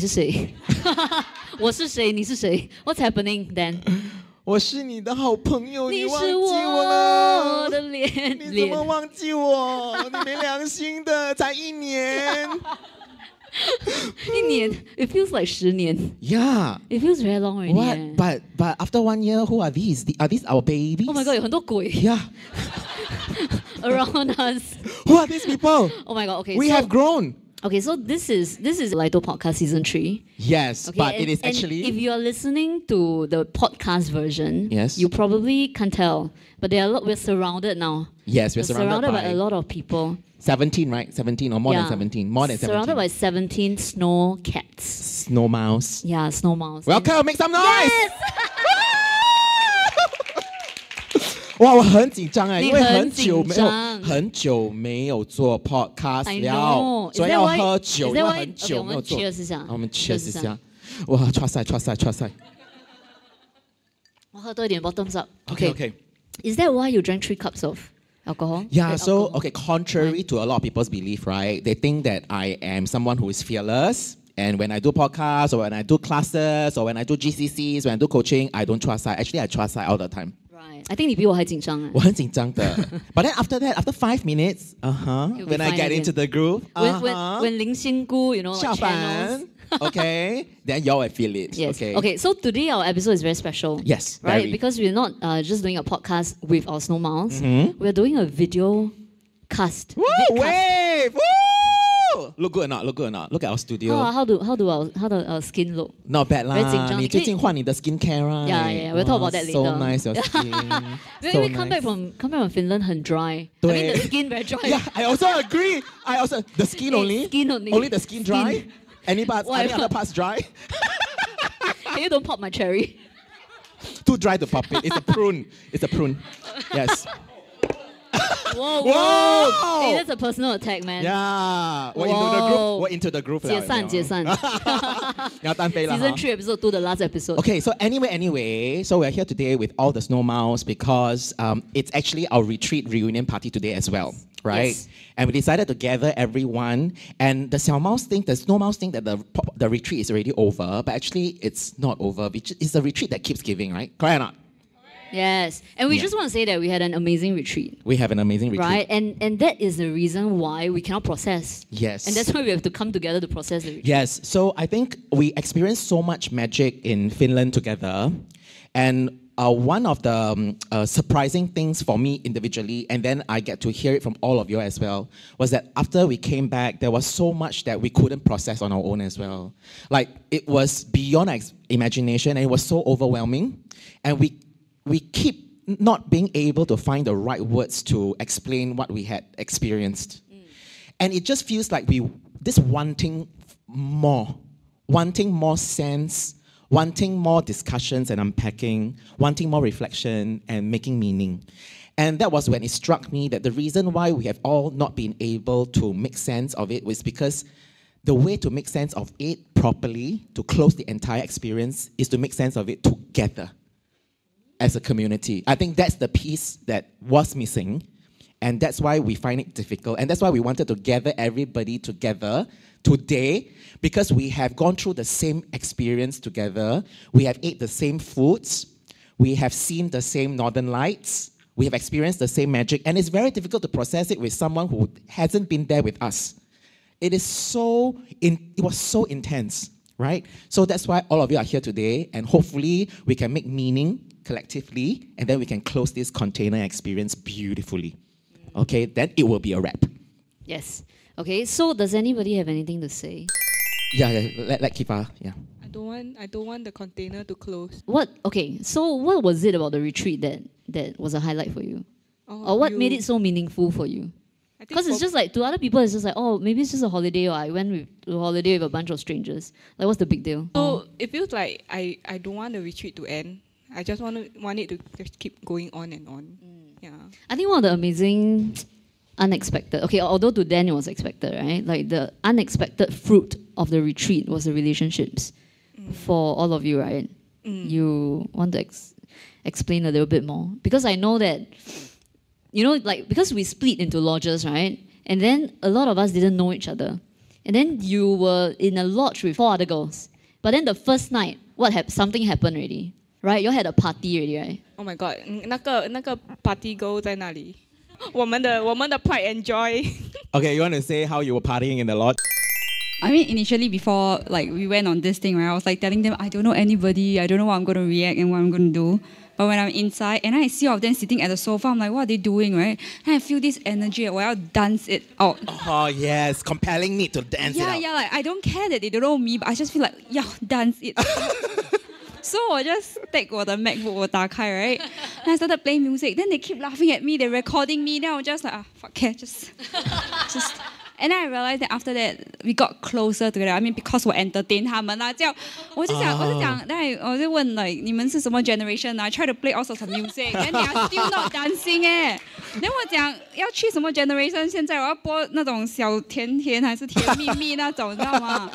哈，你是谁？我是谁？你是谁？What's happening then？我是你的好朋友，你忘记是我了？的脸你怎脸么忘记我？你没良心的，才一年。一年，it feels like 十年 yeah. ，it feels very long already. What? eh. But but after one year, who are these? The- Are these our babies? Oh my god，有很多鬼 Yeah. around us. Who are these people? Oh my god. Okay. we so, have grown. Okay, so this is this is LITO Podcast season three. Yes, Okay, but and- it is actually. if you are listening to the podcast version, Yes. you probably can't tell, but there are a lot. We're surrounded now. yes, we're surrounded, by, by, a lot of people. 17, right? 17 or more yeah. than 17. More than 17. Surrounded by 17 snow cats. Snowmaos. Yeah, Snowmaos. Welcome, make some noise! 哇，我很紧张哎，你因为很很久没有紧张很久没有做 podcast I 了 know.，所以 Is that 要 why- 喝 is 酒， that 因为 why- 很 okay，久没有做。我们 cheers 一下好我们 cheers cheers 一下一下。哇，刷赛刷赛刷赛。我喝多一点 bottoms up. OK OK。 Is that why you drank three cups of alcohol? Yeah, Like so alcohol? okay, contrary to a lot of people's belief, right? They think that I am someone who is fearless. And when I do podcasts or when I do classes or when I do GCCs, when I do coaching, I don't trust I. Actually, I trust I all the time. Right. I think 你比我还紧张哎。我很紧张的。But then after that, after five minutes, uh huh, You'll be when I fine get again. into the groove, When uh when huh, when 林心姑, you know, like 下 channels. 班 okay, then y'all will feel it. Yes. Okay. Okay. So today our episode is very special. Yes, Right. very. Because we're not uh, just doing a podcast with our snow mouse. Mm-hmm. We're doing a video cast. Woo, vidcast. wave! Woo! Look good or not? Look good or not? Look at our studio. How, how do how do our how do our skin look? Not bad 紧张啦。你你可以最近换你的 skincare right? Yeah, yeah, we'll talk about Wow, that So later. nice your skin. When so we come back nice. from come back from Finland 很 dry. I mean 对 the skin very dry. Yeah, I also agree. I also the skin Eh, only. skin only. Only the skin dry. Skin. Any parts? Why Any other not? parts dry? Can you don't pop my cherry? Too dry to pop it. It's a prune. It's a prune. Yes. Whoa, whoa. whoa. Hey, that's a personal attack, man. Yeah. 我 into the group. 我 into the group. 解散，解散。要单飞了。Season three episode two, the last episode. Okay, so anyway, anyway, so we're here today with all the Snowmaos because um, it's actually our retreat reunion party today as well. Right, yes. and we decided to gather everyone. And the Snowmaos think, the Snowmaos think that the the retreat is already over, but actually it's not over. It's a retreat that keeps giving, right? Correct or not? Yes. And we Yeah. just want to say that we had an amazing retreat. We have an amazing retreat. Right? And and that is the reason why we cannot process. Yes. And that's why we have to come together to process the retreat. Yes. So I think we experienced so much magic in Finland together. And uh, one of the um, uh, surprising things for me individually, and then I get to hear it from all of you as well, was that after we came back, there was so much that we couldn't process on our own as well. Like it was beyond our ex- imagination, and it was so overwhelming. And we we keep not being able to find the right words to explain what we had experienced. Mm. And it just feels like we this wanting more, wanting more sense, wanting more discussions and unpacking, wanting more reflection and making meaning. And that was when it struck me that the reason why we have all not been able to make sense of it was because the way to make sense of it properly, to close the entire experience, is to make sense of it together as a community. I think that's the piece that was missing. And that's why we find it difficult. And that's why we wanted to gather everybody together today because we have gone through the same experience together. We have ate the same foods. We have seen the same northern lights. We have experienced the same magic. And it's very difficult to process it with someone who hasn't been there with us. It is so in, it was so intense, right? So that's why all of you are here today, and hopefully we can make meaning collectively, and then we can close this container experience beautifully. Okay, then it will be a wrap. Yes. Okay, so does anybody have anything to say? Yeah, yeah let, let Kifa, yeah. I don't want I don't want the container to close. What okay, so what was it about the retreat that that was a highlight for you? Oh, Or what you- made it so meaningful for you? Because it's just like to other people, it's just like, oh, maybe it's just a holiday, or I went with, a holiday with a bunch of strangers. Like, what's the big deal? so it feels like I, I don't want the retreat to end. I just want to, want it to just keep going on and on. Mm. Yeah. I think one of the amazing, unexpected. Okay, although to Dan it was expected, right? Like the unexpected fruit of the retreat was the relationships mm. for all of you, right? Mm. You want to ex- explain a little bit more because I know that, you know, like because we split into lodges, right? And then a lot of us didn't know each other. and then you were in a lodge with four other girls. But then the first night, what happened? Something happened already, right? You had a party already, right? Oh my god，嗯那个那个 party girl 在那里，我们的我们的 pride and joy。 Okay, you want to say how you were partying in the lodge? I mean, initially before like we went on this thing, right? I was like telling them I don't know anybody, I don't know what I'm gonna react and what I'm gonna do. But when I'm inside and I see all of them sitting at the sofa, I'm like, what are they doing, right? And I feel this energy, well, I'll dance it out. Oh yes, compelling need to dance yeah, it out. yeah, like I don't care that they don't know me, but I just feel like, yeah, dance it. so I just take 我的 MacBook 我打开 right? Then I started playing music. Then they keep laughing at me, they're recording me. Then I was just like, ah, fuck it, just, just. And then I realized that after that we got closer together. I mean, because 我 entertain 他们啦，这样我就讲，我就讲，then I 我就问 like 你们是什么 generation 啊？I try to play all sorts of music, then they are still not dancing 哎。then 我讲要去什么 generation？现在我要播那种小甜甜还是甜蜜蜜那种，你知道吗？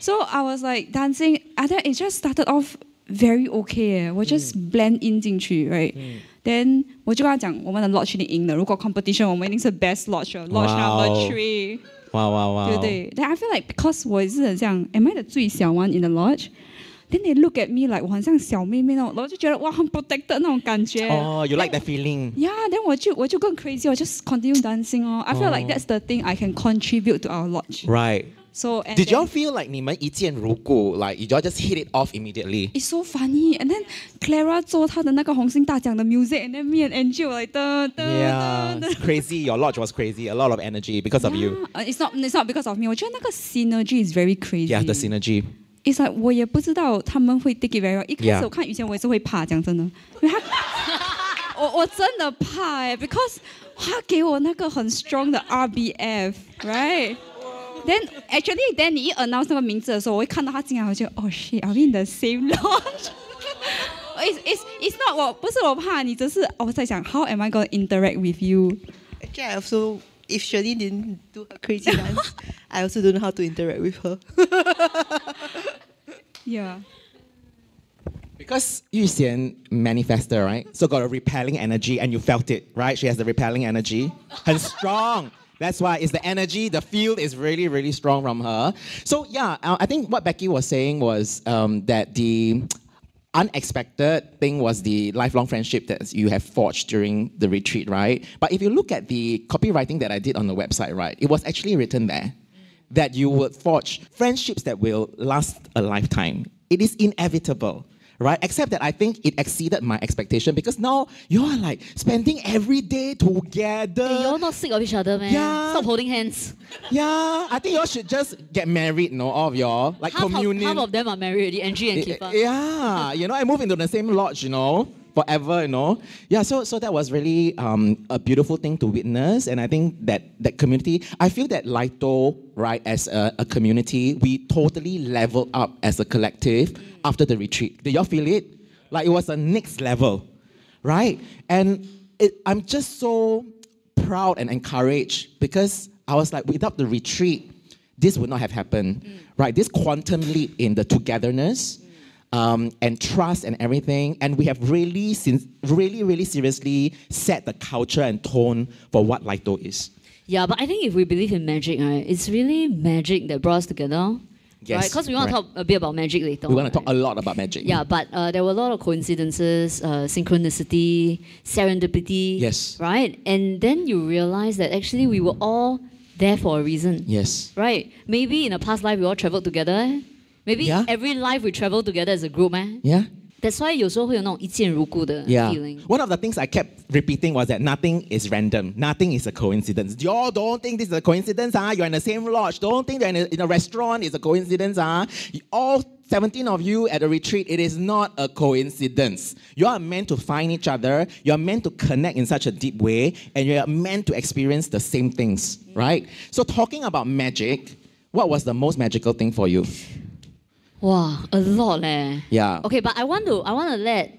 So I was like dancing. I think it just started off very okay 哎，我 just blend in 进去，right？Then 我就跟他讲，我们的 lodge 一定赢的。如果 competition，我们一定是 best lodge，lodge number Wow three， Wow, wow, wow. 对不对？Then I feel like because 我也是很像，am I the 最小 one in the lodge？Then they look at me like 我很像小妹妹那种，然后就觉得哇很 protected 那种感觉。 Oh, you like that feeling? Yeah, then 我就我就更 crazy，我 just continue dancing 哦。I feel like that's the thing I can contribute to our lodge. Right. So and Did then- y'all feel like 你们一见如故, like you all just hit it off immediately? It's so funny. And then Clara 做她的那个红星大奖的 music, and then me and Angel like 的的 Yeah, 的 it's crazy. Your lodge was crazy. A lot of energy because of you. Yeah, uh, It's not it's not because of me. 我觉得那个 synergy is very crazy. Yeah, the synergy. It's like 我也不知道他们会 take it very well。一开 Yeah 始我看以前我也是会怕，讲真的，因为他我我真的怕哎、because 他给我那个很 strong 的 RBF，right？Then actually then 你一 announce 那个名字的时候，我会看到他进来，我就 oh shit，are we in the same lodge？It's it's it's not 我不是我怕你，只是我在想 how am I going to interact with you？ Actually, I also, if Shirley didn't do her crazy dance, I also don't know how to interact with her. Yeah. Because Yu Xian manifested, right? So got a repelling energy and you felt it, right? She has the repelling energy. And strong. That's why it's the energy, the field is really, really strong from her. So yeah, uh, I think what Becky was saying was um, that the unexpected thing was the lifelong friendship that you have forged during the retreat, right? But if you look at the copywriting that I did on the website, right, it was actually written there that you would forge friendships that will last a lifetime. It is inevitable. Right, except that I think it exceeded my expectation because now you are like spending every day together. Hey, you're not sick of each other, man. Yeah. Stop holding hands. yeah, I think you all should just get married, no, all of y'all, like Half of, half of them are married already, Angie and Kifa. Yeah, you know, I move into the same lodge, you know, forever, you know. Yeah, so so that was really um, a beautiful thing to witness, and I think that that community, I feel that LITO, right, as a, a community, we totally leveled up as a collective after the retreat. Did y'all feel it? Like it was a next level, right? And it, I'm just so proud and encouraged because I was like, without the retreat, this would not have happened, right? This quantum leap in the togetherness um, and trust and everything, and we have really, sin- really, really seriously set the culture and tone for what LITO is. Yeah, but I think if we believe in magic, right, it's really magic that brought us together. Yes, right? Because we want to talk a bit about magic later. We want to talk a lot about magic. Yeah, but uh, there were a lot of coincidences, uh, synchronicity, serendipity. Yes. Right? And then you realize that actually we were all there for a reason. Yes. Right? Maybe in a past life we all traveled together. Maybe Yeah. every life we travel together as a group, eh? Yeah. That's why 有时候会有那种一见如故的 Yeah. feeling. One of the things I kept repeating was that nothing is random. Nothing is a coincidence. Y'all don't think this is a coincidence, huh? You're in the same lodge. Don't think you're in a, in a restaurant is a coincidence, huh? All 17 of you at a retreat, it is not a coincidence. You are meant to find each other. You are meant to connect in such a deep way, and you are meant to experience the same things, right? So, talking about magic, what was the most magical thing for you? Wow, a lot leh. Yeah. Okay, but I want to I want to let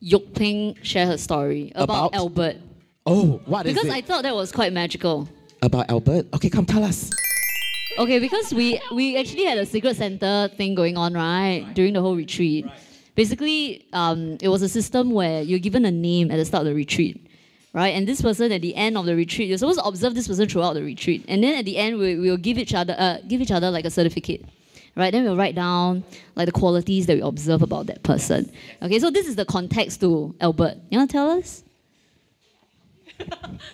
Yok Ping share her story about, About? Albert Oh, what is it? because? I thought that was quite magical. about Albert? Okay, come tell us. Okay, because we we actually had a secret Santa thing going on right during the whole retreat. Right. Basically, um, it was a system where you're given a name at the start of the retreat, right? And this person at the end of the retreat, you're supposed to observe this person throughout the retreat, and then at the end we will give each other uh, give each other like a certificate. Right, then we'll write down like the qualities that we observe about that person. Okay, so this is the context to Albert. You want to tell us?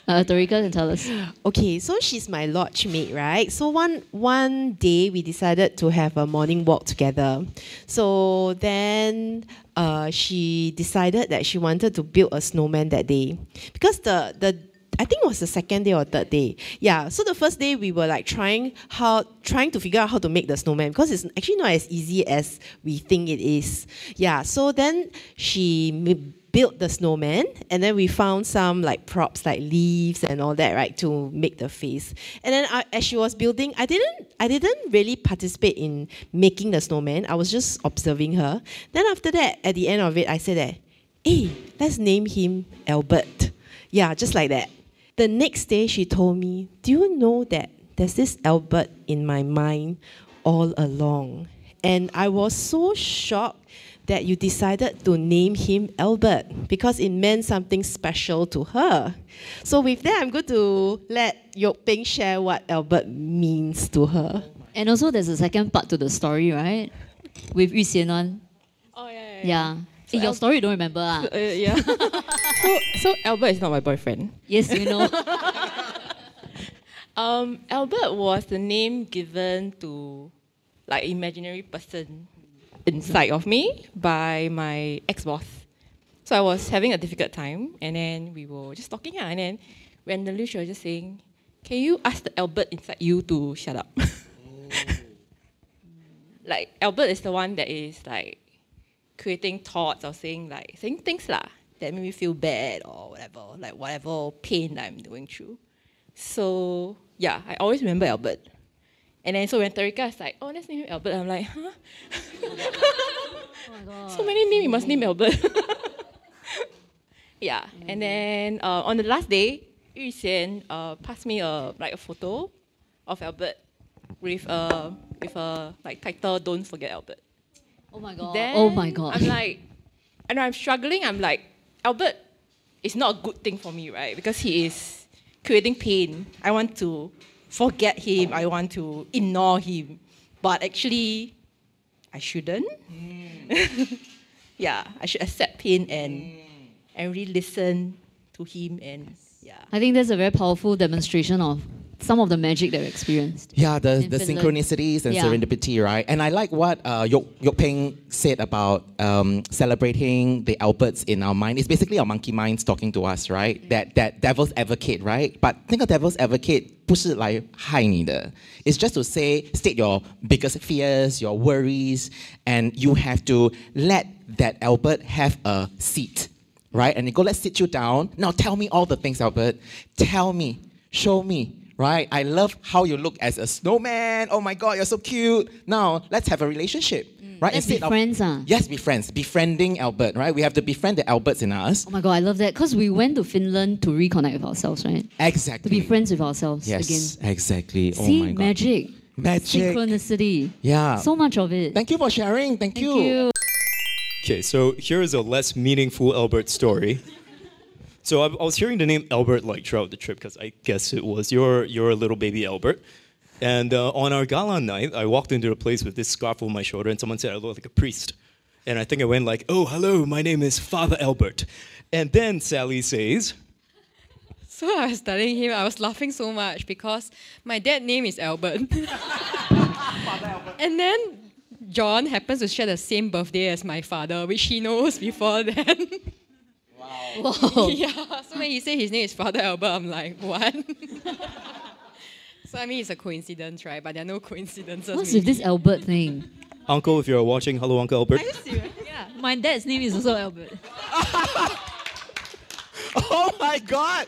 Uh, Tarika can tell us. Okay, so she's my lodge mate, right? So one one day we decided to have a morning walk together. So then uh, she decided that she wanted to build a snowman that day because the the I think it was the second day or third day. Yeah. So the first day we were like trying how trying to figure out how to make the snowman because it's actually not as easy as we think it is. Yeah. So then she built the snowman and then we found some like props like leaves and all that right to make the face. And then I, as she was building, I didn't I didn't really participate in making the snowman. I was just observing her. Then after that, at the end of it, I said that, hey, let's name him Albert. Yeah, just like that. The next day, she told me, Do you know that there's this Albert in my mind all along? And I was so shocked that you decided to name him Albert because it meant something special to her. So, with that, I'm going to let Yok Ping share what Albert means to her. And also, there's a second part to the story, right? With Yu Xian one. Oh yeah. Yeah. Eh, your story you don't remember ah? Uh, yeah. so so Albert is not my boyfriend. Yes, you know. Um, Albert was the name given to like imaginary person inside of me by my ex-boss. So I was having a difficult time, and then we were just talking, ah, and then randomly she was just saying, "Can you ask the Albert inside you to shut up?" like Albert is the one that is like creating thoughts or saying like saying things lah that make me feel bad or whatever, like whatever pain I'm going through. So yeah, I always remember Albert. And then so when Tarika is like, oh, let's name him Albert, I'm like, huh? oh so many names, you must name Albert. yeah, and then uh, on the last day, Yu Xian uh, passed me a like a photo of Albert with a with a like title, "Don't forget Albert." Oh my god. Then oh my god. I'm like, and I'm struggling. I'm like, Albert is not a good thing for me, right? Because he is creating pain. I want to forget him. I want to ignore him, but actually, I shouldn't. Mm. yeah, I should accept pain and mm. and really listen to him and yeah. I think that's a very powerful demonstration of some of the magic that we experienced. Yeah, the, in the Finland. synchronicities and Yeah. serendipity, right? And I like what uh, Yok, Yok Peng said about um, celebrating the Alberts in our mind. It's basically our monkey minds talking to us, right? That that devil's advocate, right? But think of devil's advocate 不是来害你的. It's just to say, state your biggest fears, your worries, and you have to let that Albert have a seat, right? And you go, let's sit you down. Now tell me all the things, Albert. Tell me, show me, right? I love how you look as a snowman. Oh my God, you're so cute. Now let's have a relationship, right? Mm. Let's be Instead of- friends, ah. Yes, be friends. Befriending Albert, right? We have to befriend the Alberts in us. Oh my god, I love that because we went to Finland to reconnect with ourselves, right? Exactly. To be friends with ourselves Yes, again. exactly. oh See, my God. magic, Magic. synchronicity. Yeah. So much of it. Thank you for sharing. Thank, Thank you. Okay, so here is a less meaningful Albert story. So I, I was hearing the name Albert like throughout the trip because I guess it was your your little baby Albert. And uh, on our gala night, I walked into a place with this scarf on my shoulder, and someone said I look like a priest. And I think I went like, "Oh, hello, my name is Father Albert." And then Sally says, So I was telling him, I was laughing so much because my dad name is Albert. and then John happens to share the same birthday as my father, which he knows before then. Whoa. yeah. So when he said his name is Father Albert, I'm like, what? so I mean, it's a coincidence, right? But there are no coincidences. What's really. with this Albert thing? "Uncle, if you're watching, hello, Uncle Albert." Yeah, my dad's name is also Albert. Oh my God.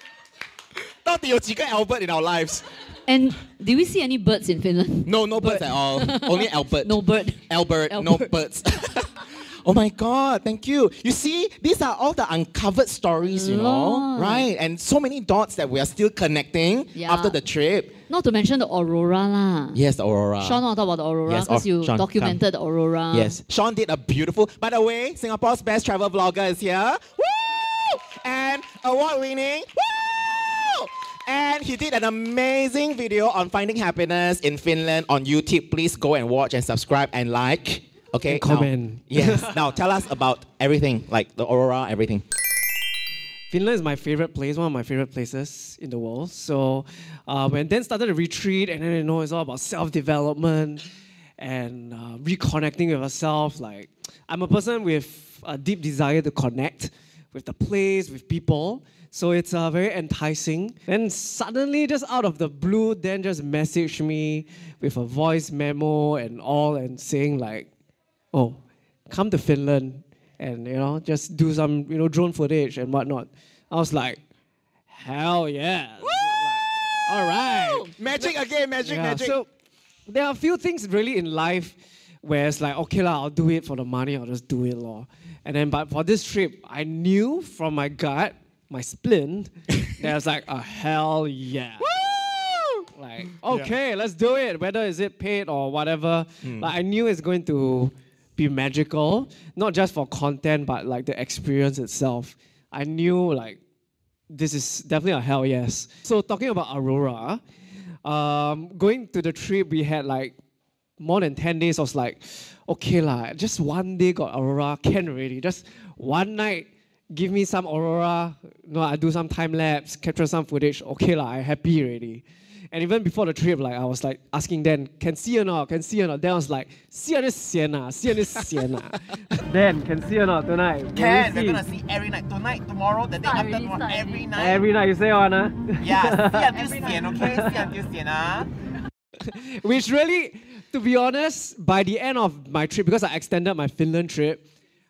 到底有几个 Albert in our lives? And did we see any birds in Finland? No, no birds at all. Only Albert. No bird. Albert, no Albert. birds. oh my God, thank you. You see, these are all the uncovered stories, you know, Lord. right? And so many dots that we are still connecting Yeah. after the trip. Not to mention the aurora lah. Yes, the Aurora. Sean want to talk about the aurora Yes, because or- you Sean, come. documented the aurora. Yes, Sean did a beautiful. By the way, Singapore's best travel vlogger is here. Woo! And award winning. Woo! And he did an amazing video on finding happiness in Finland on YouTube. Please go and watch and subscribe and like. Okay. Now- comment. yes. now tell us about everything, like the aurora, everything. Finland is my favorite place, one of my favorite places in the world. So uh, when then started the retreat, and then you know it's all about self-development and uh, reconnecting with yourself. Like I'm a person with a deep desire to connect with the place, with people. So it's uh, very enticing. And suddenly, just out of the blue, then just message me with a voice memo and all, and saying like, "Oh, come to Finland and you know just do some you know drone footage and whatnot." I was like, "Hell yeah!" Like, all right. Magic again, magic, Yeah, magic. So there are a few things really in life where it's like, okay, lah, I'll do it for the money, I'll just do it, lor. And then, but for this trip, I knew from my gut, my splint, that I was like, oh, hell yeah. Like, okay, let's do it. Whether is it paid or whatever. Hmm. Like, I knew it's going to be magical, not just for content, but like the experience itself. I knew like this is definitely a hell yes. So talking about Aurora, um, going to the trip, we had like more than 10 days. I was like, okay lah, just one day got Aurora, can already. Just one night, give me some Aurora, no, I do some time lapse, capture some footage, okay lah, I happy already. And even before the trip, like I was like asking Dan, can see or not? Can see or not? Dan was like, see or not, sian see or not. Dan, can see or not tonight? Will Can, you we're gonna see every night. Tonight, tomorrow, the day Start after already, tomorrow, start every night. Every night you say one, ah. Yeah, see until sian, okay? See until sian, ah. Which really, to be honest, by the end of my trip, because I extended my Finland trip,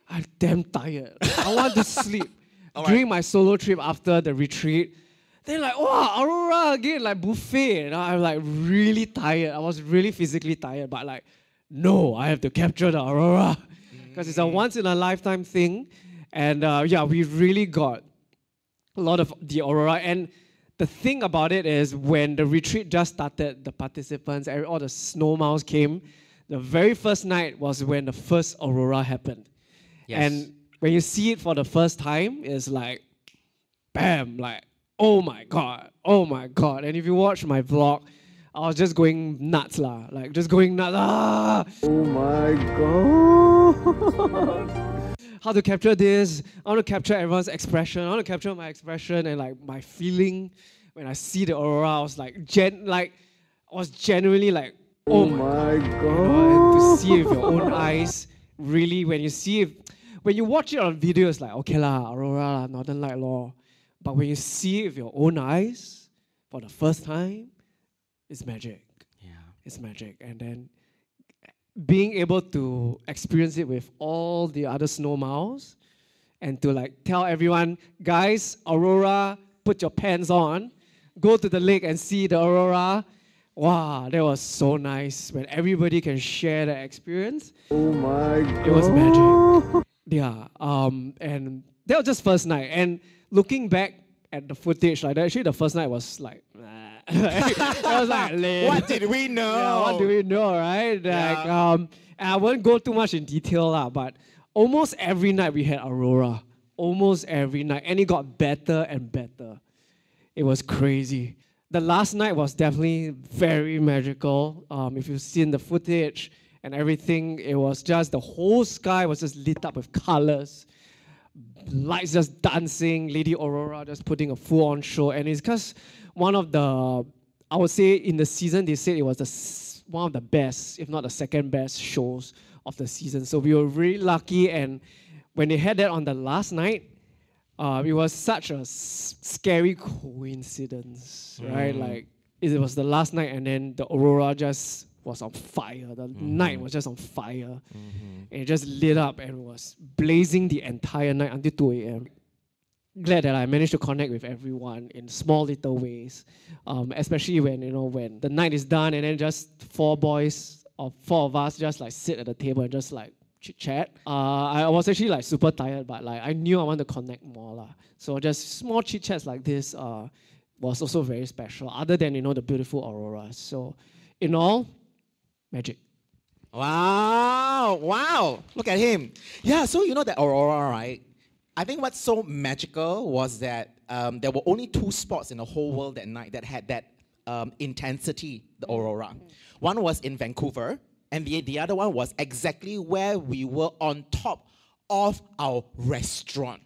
I'm damn tired. I want to sleep. During my solo trip after the retreat, they're like, wow, Aurora again, like buffet. And I'm like really tired. I was really physically tired, but like, no, I have to capture the Aurora. Because it's a once in a lifetime thing. And uh, yeah, we really got a lot of the aurora. And the thing about it is, when the retreat just started, the participants, all the Snowmaos came. The very first night was when the first aurora happened. Yes. And when you see it for the first time, it's like, bam, like, oh my god, oh my god. And if you watch my vlog, I was just going nuts lah, like just going nuts. Ah! Oh my god. How to capture this? I want to capture everyone's expression. I want to capture my expression and like my feeling when I see the aurora. I was like, gen, like, I was genuinely like, oh, my god. and to see it with your own eyes, really, when you see it, when you watch it on video, it's like, okay lah, aurora, northern light law. But when you see it with your own eyes for the first time, it's magic. Yeah. It's magic. And then being able to experience it with all the other Snowmaos and to like tell everyone, guys, Aurora, put your pants on, go to the lake and see the Aurora. Wow, that was so nice when everybody can share the experience. Oh my god. It was magic. Yeah. Um, and that was just first night. And looking back at the footage, like actually the first night was like, I was like, lame. What did we know? Yeah, what do we know, right? Like, um, I won't go too much in detail, lah, but almost every night we had Aurora. Almost every night. And it got better and better. It was crazy. The last night was definitely very magical. Um, if you've seen the footage and everything, it was just the whole sky was just lit up with colors lights just dancing, Lady Aurora just putting a full on show. And it's because one of the, I would say in the season, they said it was the, one of the best, if not the second best shows of the season. So we were really lucky. And when they had that on the last night, uh, it was such a s- scary coincidence, right? Like it was the last night, and then the aurora just was on fire. The night was just on fire, and it just lit up and was blazing the entire night until 2 a.m. Glad that I managed to connect with everyone in small little ways, um, especially when you know when the night is done and then just four boys or four of us just like sit at the table and just like chit chat. Uh, I was actually like super tired, but like I knew I wanted to connect more lah. So just small chit chats like this uh, was also very special. Other than you know the beautiful aurora, So in all, magic. Wow, wow. Look at him. Yeah, so you know that Aurora, right? I think what's so magical was that um, there were only two spots in the whole world that night that had that um, intensity, the aurora. One was in Vancouver, and the, the other one was exactly where we were on top of our restaurant.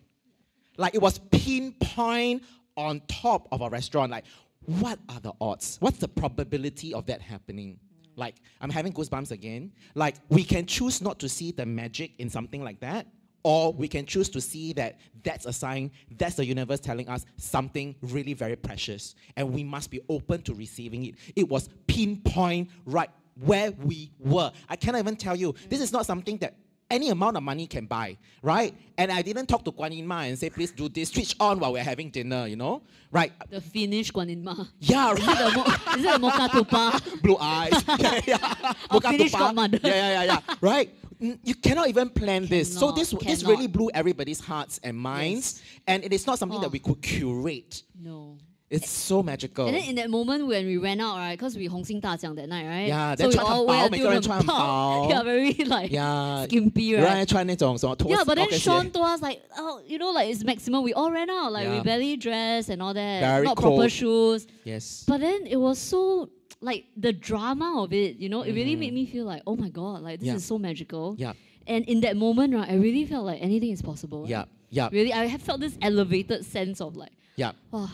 Like it was pinpoint on top of our restaurant. Like, what are the odds? What's the probability of that happening? Like, I'm having goosebumps again. Like, we can choose not to see the magic in something like that, or we can choose to see that that's a sign, that's the universe telling us something really very precious, and we must be open to receiving it. It was pinpoint right where we were. I cannot even tell you. This is not something that any amount of money can buy, right? And I didn't talk to Guan Yin Ma and say, please do this, switch on while we're having dinner, you know? Right? The Finnish Guan Yin Ma. Yeah, Is it the, mo- is it the Mocha Tupa? Blue eyes. yeah, yeah. Mocha Finnish tupa. Yeah, yeah, yeah, yeah. Right? You cannot even plan this. So Cannot, this this really blew everybody's hearts and minds. And it is not something that Oh. we could curate. No. It's so magical. And then in that moment when we ran out, right, because we Hong Xing Da Jiang that night, right? Yeah, then so we all wear a Yeah, very like yeah, skimpy, right? right yeah, but then Sean told us like, oh, you know, like it's maximum. We all ran out, like yeah. we barely dressed and all that, very not cold. proper shoes. Yes. But then it was so like the drama of it, you know, it mm. really mm-hmm. made me feel like, oh my god, like this yeah. is so magical. Yeah. And in that moment, right, I really felt like anything is possible. Yeah. Yeah. Really, I have felt this elevated sense of like, yeah. Oh,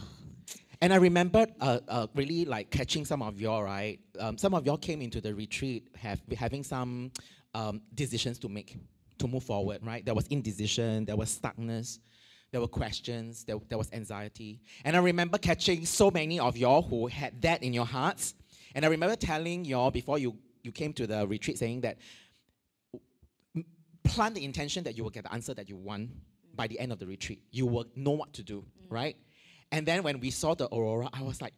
and I remember uh, uh, really like catching some of y'all, right? Um, some of y'all came into the retreat have having some um, decisions to make to move forward, right? There was indecision, there was stuckness, there were questions, there, there was anxiety. And I remember catching so many of y'all who had that in your hearts. And I remember telling y'all before you, you came to the retreat saying that plan the intention that you will get the answer that you want by the end of the retreat. You will know what to do, right? And then when we saw the aurora, I was like,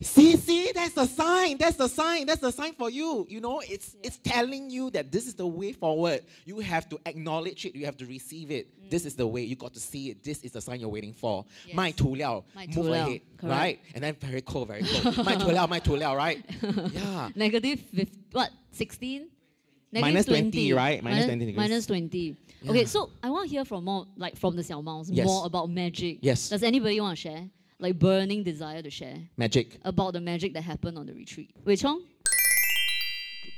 see, see, that's the sign, that's the sign, that's the sign for you. You know, it's it's telling you that this is the way forward. You have to acknowledge it, you have to receive it. Mm. This is the way, you got to see it. This is the sign you're waiting for. Yes. My tu liao, move liao, ahead, correct. right? And then very cold, very cold. my tu liao, my tu liao, right? Yeah. negative what 16 Minus 20, right? Minus Minus- 20 degrees. minus 20 okay so i want to hear from more like from the xiao mouse Yes. more about magic Yes. does anybody want to share like burning desire to share Magic. about the magic that happened on the retreat wei chong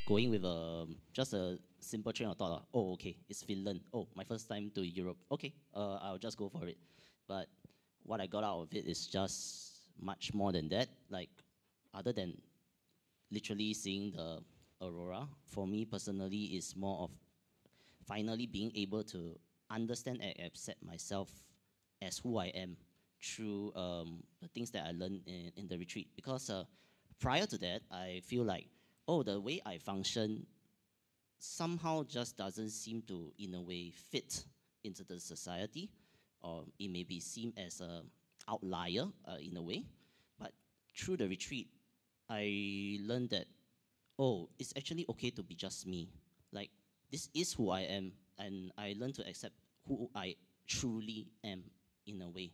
going with a just a simple train of thought. uh, Oh, okay, it's Finland. Oh, my first time to Europe. Okay, uh, I'll just go for it. But what I got out of it is just much more than that. Like, other than literally seeing the aurora, for me personally, is more of finally being able to understand and accept myself as who I am through um, the things that I learned in, in the retreat. Because uh, prior to that, I feel like, oh, the way I function somehow just doesn't seem to, in a way, fit into the society, or it may be seen as a outlier uh, in a way. But through the retreat, I learned that, oh, it's actually okay to be just me. Like, this is who I am, and I learned to accept who I truly am in a way.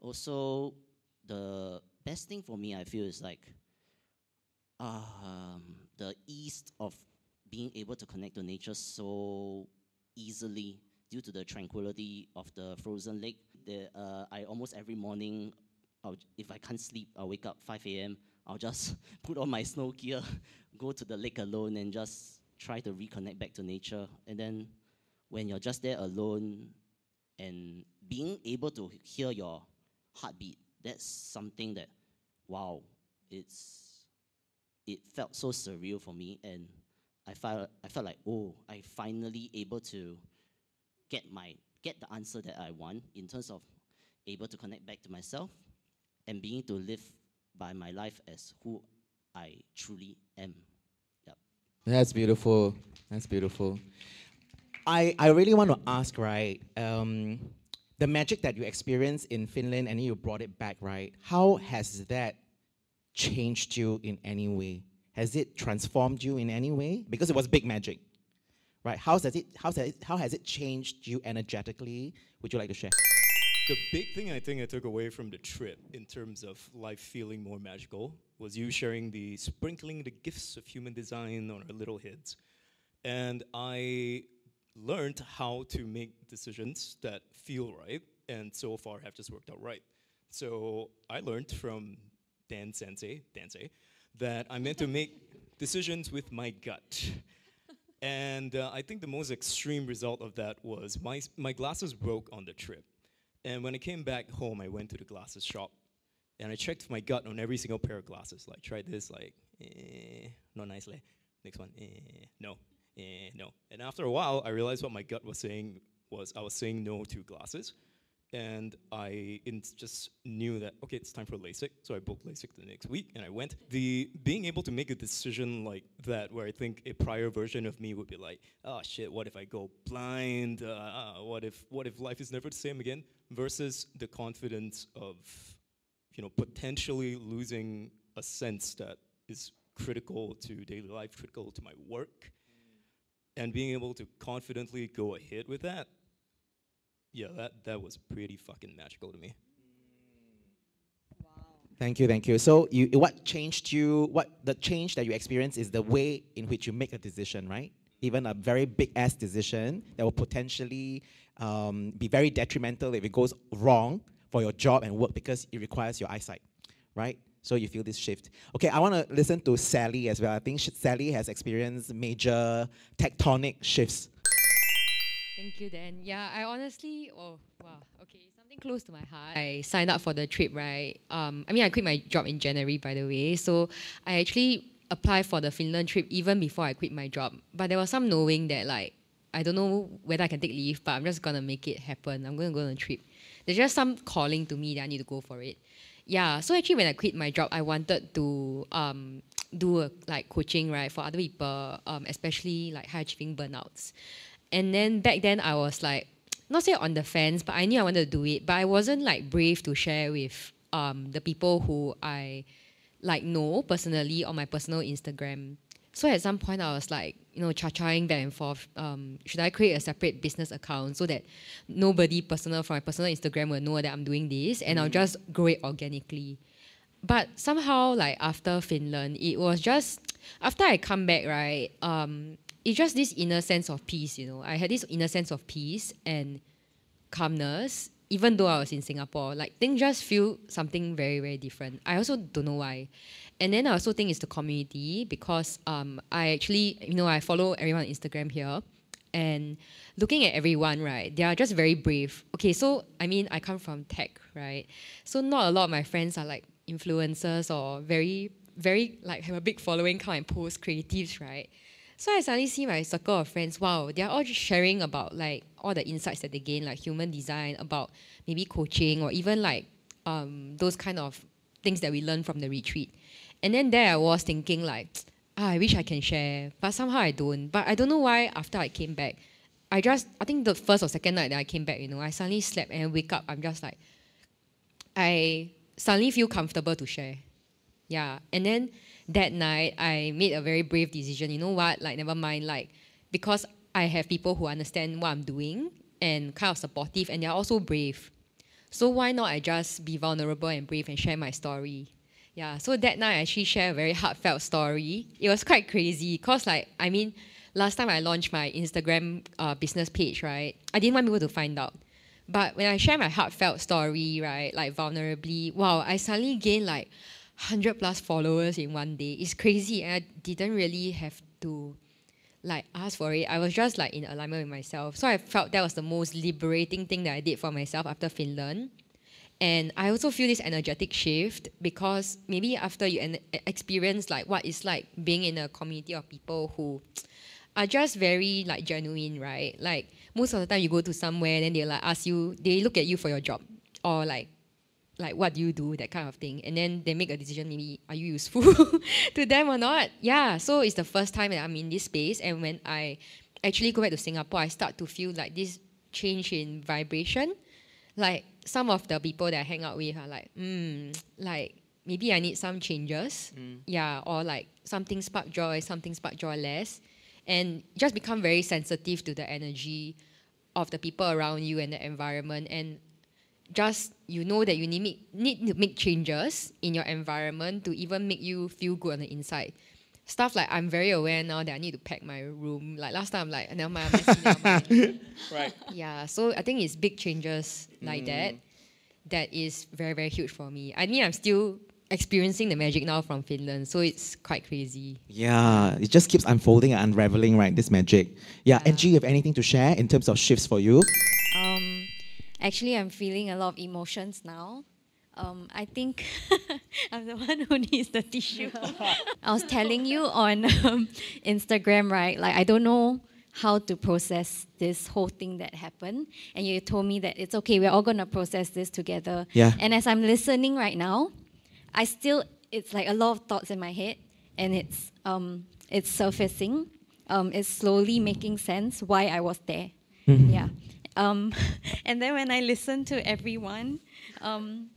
Also, the best thing for me, I feel, is like um, the ease of being able to connect to nature so easily due to the tranquility of the frozen lake. The, uh, I almost every morning, I'll, if I can't sleep, I'll wake up 5 a.m. I'll just put on my snow gear, go to the lake alone, and just try to reconnect back to nature. And then when you're just there alone and being able to hear your heartbeat, that's something that, wow, it's it felt so surreal for me and I felt I felt like oh I finally able to get my get the answer that I want in terms of able to connect back to myself and being to live by my life as who I truly am. Yep. That's beautiful. That's beautiful. I, I really want to ask, right? Um, the magic that you experienced in Finland and you brought it back, right? How has that changed you in any way? Has it transformed you in any way? Because it was big magic, right? How has it, how has it, how has it changed you energetically? Would you like to share? The big thing I think I took away from the trip in terms of life feeling more magical was you sharing the sprinkling the gifts of human design on our little heads. And I learned how to make decisions that feel right and so far have just worked out right. So I learned from Dan Sensei, Dansei, that I'm meant to make decisions with my gut. And uh, I think the most extreme result of that was my, my glasses broke on the trip. And when I came back home, I went to the glasses shop and I checked my gut on every single pair of glasses. Like, tried this, like, eh, not nice, leh. Next one, eh, no, eh, no. And after a while, I realized what my gut was saying was I was saying no to glasses. And I just knew that, okay, it's time for LASIK. So I booked LASIK the next week and I went. The being able to make a decision like that, where I think a prior version of me would be like, oh shit, what if I go blind? Uh, what if what if life is never the same again? Versus the confidence of, you know, potentially losing a sense that is critical to daily life, critical to my work, and being able to confidently go ahead with that. Yeah, that that was pretty fucking magical to me. Thank you, thank you. So, you, what changed you? What the change that you experience is the way in which you make a decision, right? Even a very big ass decision that will potentially um, be very detrimental if it goes wrong for your job and work because it requires your eyesight, right? So you feel this shift. Okay, I want to listen to Sally as well. I think Sally has experienced major tectonic shifts. Thank you, Dan. Yeah, I honestly, oh, wow, okay, something close to my heart. I signed up for the trip, right? Um, I mean, I quit my job in January, by the way. So I actually applied for the Finland trip even before I quit my job. But there was some knowing that, like, I don't know whether I can take leave, but I'm just gonna make it happen. I'm gonna go on a trip. There's just some calling to me that I need to go for it. Yeah, so actually when I quit my job, I wanted to um, do a, like coaching, right, for other people, um, especially like high achieving burnouts. And then back then I was like, not say on the fence, but I knew I wanted to do it, but I wasn't like brave to share with um, the people who I like know personally on my personal Instagram. So at some point I was like, you know, cha-chaing back and forth. Um, should I create a separate business account so that nobody personal from my personal Instagram will know that I'm doing this and I'll just grow it organically. But somehow like after Finland, it was just after I come back, right, um, it's just this inner sense of peace, you know. I had this inner sense of peace and calmness, even though I was in Singapore. Like things just feel something very, very different. I also don't know why. And then I also think it's the community because um, I actually, you know, I follow everyone on Instagram here. And looking at everyone, right, they are just very brave. Okay, so I mean, I come from tech, right? So not a lot of my friends are like influencers or very, very like have a big following, come and post creatives, right? So I suddenly see my circle of friends, wow, they're all just sharing about like all the insights that they gain, like human design, about maybe coaching or even like um, those kind of things that we learn from the retreat. And then there I was thinking like, ah, I wish I can share, but somehow I don't. But I don't know why after I came back, I just, I think the first or second night that I came back, you know, I suddenly slept and wake up, I'm just like, I suddenly feel comfortable to share. Yeah. And then that night, I made a very brave decision. You know what? Like, never mind. Like, because I have people who understand what I'm doing and kind of supportive, and they're also brave. So why not I just be vulnerable and brave and share my story? Yeah. So that night, I actually share a very heartfelt story. It was quite crazy because, like, I mean, last time I launched my Instagram uh, business page, right? I didn't want people to find out. But when I share my heartfelt story, right, like vulnerably, wow, I suddenly gained like 100 plus followers in one day. It's crazy. And I didn't really have to like ask for it. I was just like in alignment with myself. So I felt that was the most liberating thing that I did for myself after Finland. And I also feel this energetic shift because maybe after you en- experience like what it's like being in a community of people who are just very like genuine, right? Like most of the time you go to somewhere, then they like ask you, they look at you for your job or like like what do you do that kind of thing. And then they make a decision maybe are you useful to them or not? Yeah so it's the first time that i'm in this space. And when i actually go back to singapore i start to feel like this change in vibration. Like some of the people that i hang out with are like mm, like maybe i need some changes. Yeah or like something spark joy something spark joy less. And just become very sensitive to the energy of the people around you and the environment. And just you know that you need, need to make changes in your environment to even make you feel good on the inside. Stuff like I'm very aware now that I need to pack my room. Like last time, I'm like, never mind, I'm messy, never mind. Right. Yeah, so I think it's big changes like that. that is very very huge for me. I mean, I'm still experiencing the magic now from Finland, so it's quite crazy. Yeah, it just keeps unfolding and unraveling, right? This magic. Yeah, Angie, you have anything to share in terms of shifts for you? Um, actually, I'm feeling a lot of emotions now. Um, I think I'm the one who needs the tissue. I was telling you on um, Instagram, right? Like, I don't know how to process this whole thing that happened. And you told me that it's okay, we're all going to process this together. Yeah. And as I'm listening right now, I still, it's like a lot of thoughts in my head, and it's, um, it's surfacing. Um, it's slowly making sense why I was there. Mhm. Yeah. Um, and then when I listened to everyone, um,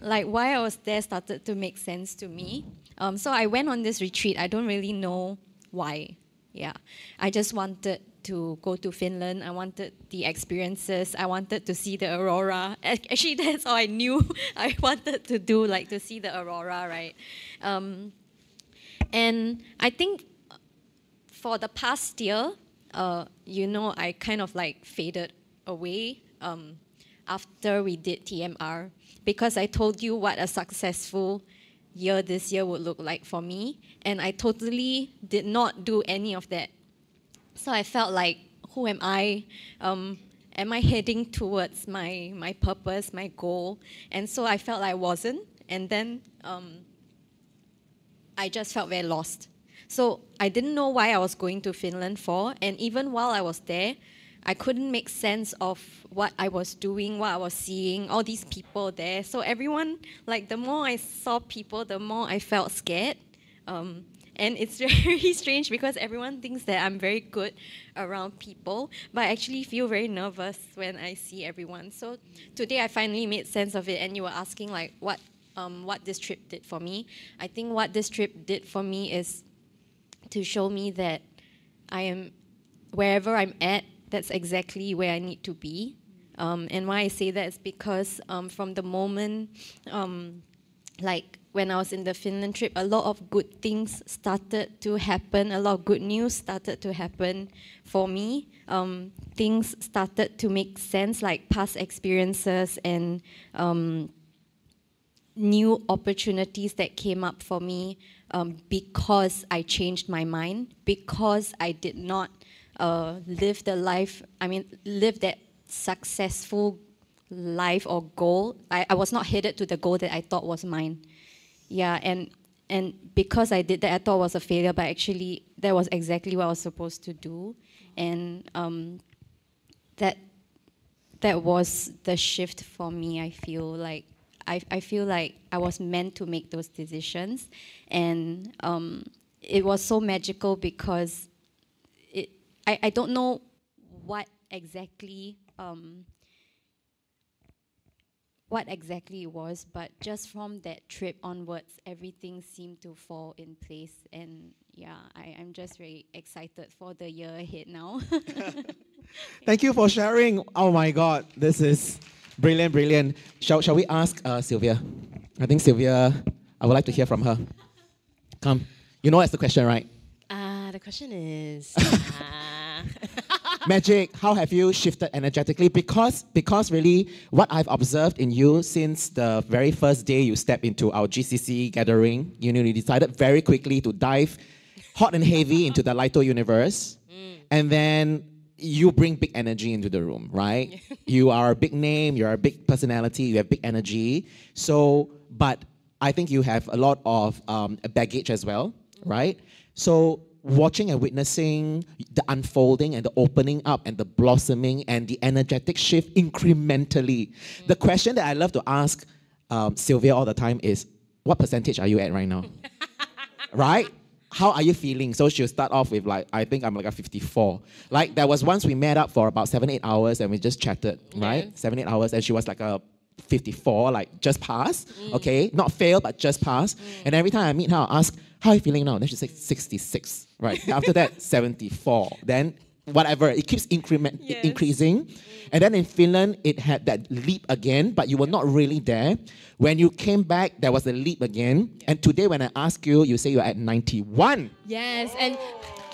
like why I was there started to make sense to me. Um, so I went on this retreat. I don't really know why. Yeah, I just wanted to go to Finland. I wanted the experiences. I wanted to see the aurora. Actually, that's all I knew. I wanted to do, like to see the aurora, right? Um, and I think for the past year, uh, you know, I kind of like faded away um, after we did TMR because I told you what a successful year this year would look like for me, and I totally did not do any of that. So I felt like, who am I? Um, am I heading towards my my purpose, my goal? And so I felt I wasn't, and then um, I just felt very lost. So I didn't know why I was going to Finland for, and even while I was there, I couldn't make sense of what I was doing, what I was seeing, all these people there. So everyone, like the more I saw people, the more I felt scared. Um, and it's very strange because everyone thinks that I'm very good around people, but I actually feel very nervous when I see everyone. So today I finally made sense of it, and you were asking like what um, what this trip did for me. I think what this trip did for me is to show me that I am wherever I'm at, that's exactly where I need to be. Um, and why I say that is because um, from the moment, um, like when I was in the Finland trip, a lot of good things started to happen. A lot of good news started to happen for me. Um, things started to make sense, like past experiences and um, new opportunities that came up for me um, because I changed my mind, because I did not uh, live the life, I mean, live that successful life or goal. I, I was not headed to the goal that I thought was mine. Yeah, and and because I did that, I thought was a failure, but actually that was exactly what I was supposed to do, and um, that that was the shift for me. I feel like I, I feel like I was meant to make those decisions, and um, it was so magical because I, I don't know what exactly um, what exactly it was, but just from that trip onwards, everything seemed to fall in place, and yeah, I, I'm just very excited for the year ahead now. Thank you for sharing. Oh my God, this is brilliant, brilliant. Shall, shall we ask uh, Sylvia? I think Sylvia, I would like to hear from her. Come. You know that's the question, right? Uh, the question is. Magic, how have you shifted energetically? Because because really what I've observed in you since the very first day you stepped into our GCC gathering, you know, you decided very quickly to dive hot and heavy into the Lito universe. And then you bring big energy into the room, right? you are a big name, you're a big personality, you have big energy. So, but I think you have a lot of um, baggage as well, right? So, watching and witnessing the unfolding and the opening up and the blossoming and the energetic shift incrementally. The question that I love to ask um, Sylvia all the time is, what percentage are you at right now? right? How are you feeling? So she'll start off with like, I think I'm like a 54. Like there was once we met up for about seven, eight hours and we just chatted, right? Seven, eight hours, and she was like a 54, like just pass, mm. okay? Not fail, but just pass. Mm. And every time I meet her, I'll ask, how are you feeling now? Then she says 66, right? After that, 74. Then whatever, it keeps increment i- increasing. Mm. And then in Finland, it had that leap again, but you were not really there. When you came back, there was a leap again. And today, when I ask you, you say you're at 91. Yes, and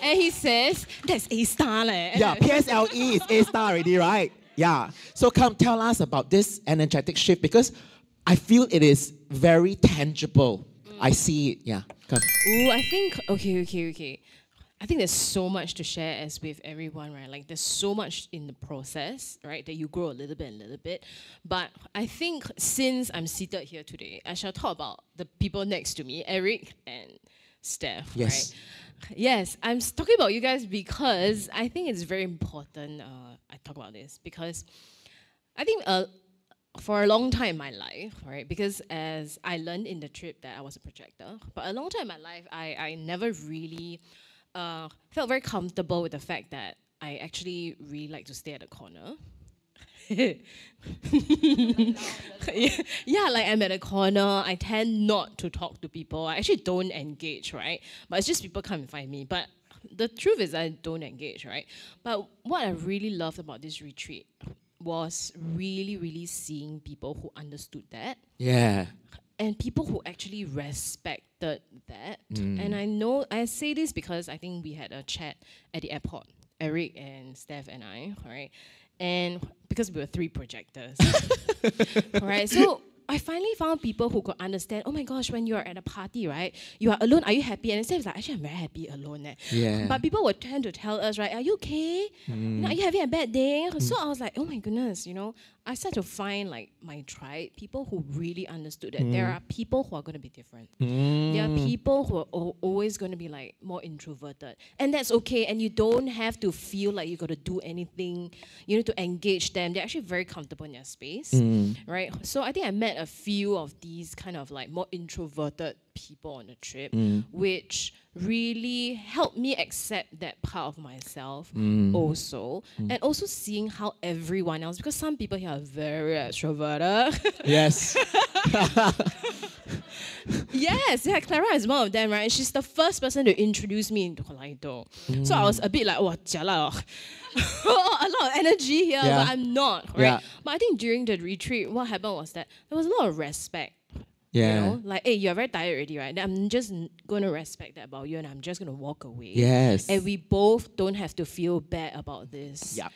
and he says that's A star leh. Yeah, PSLE is A star already, right? Yeah. So come tell us about this energetic shift because I feel it is very tangible. I see it. Yeah. Come. Ooh, I think okay, okay, okay. I think there's so much to share as with everyone, right? Like there's so much in the process, right? That you grow a little bit, a little bit. But I think since I'm seated here today, I shall talk about the people next to me, Eric and Steph. Yes. Right? Yes, I'm talking about you guys because I think it's very important. Uh, I talk about this because I think uh, for a long time in my life, right? Because as I learned in the trip that I was a projector, but a long time in my life, I, I never really uh, felt very comfortable with the fact that I actually really like to stay at the corner. Yeah, like I'm at a corner. I tend not to talk to people. I actually don't engage, right? But it's just people come and find me. But the truth is, I don't engage, right? But what I really loved about this retreat was really, really seeing people who understood that Yeah. and people who actually respected that. Mm. And I know I say this because I think we had a chat at the airport, Eric and Steph and I, right? And because we were three projectors, right? So I finally found people who could understand. Oh my gosh, when you are at a party, right? You are alone. Are you happy? And Steph was like, actually, I'm very happy alone. Eh. Yeah. But people would tend to tell us, right? Are you okay? You know, are you having a bad day? So I was like, oh my goodness, you know, I started to find like my tribe, people who really understood that there Mm. are people who are going to be different. There are Mm. people who are al- always going to be like more introverted, and that's okay. And you don't have to feel like you got to do anything. You need to engage them. They're actually very comfortable in their space, Mm. right? So I think I met a few of these kind of like more introverted people on the trip, Mm. which really helped me accept that part of myself Mm. also, Mm. and also seeing how everyone else, because some people here are very extroverted. Yes. Yes, yeah, Clara is one of them, right? She's the first person to introduce me into Kaleido. So I was a bit like, oh, jialat. oh. a lot of energy here, Yeah. but I'm not, right? Yeah. But I think during the retreat, what happened was that there was a lot of respect. Yeah. You know, like, hey, you're very tired already, right? I'm just going to respect that about you and I'm just going to walk away. Yes. And we both don't have to feel bad about this. Yeah.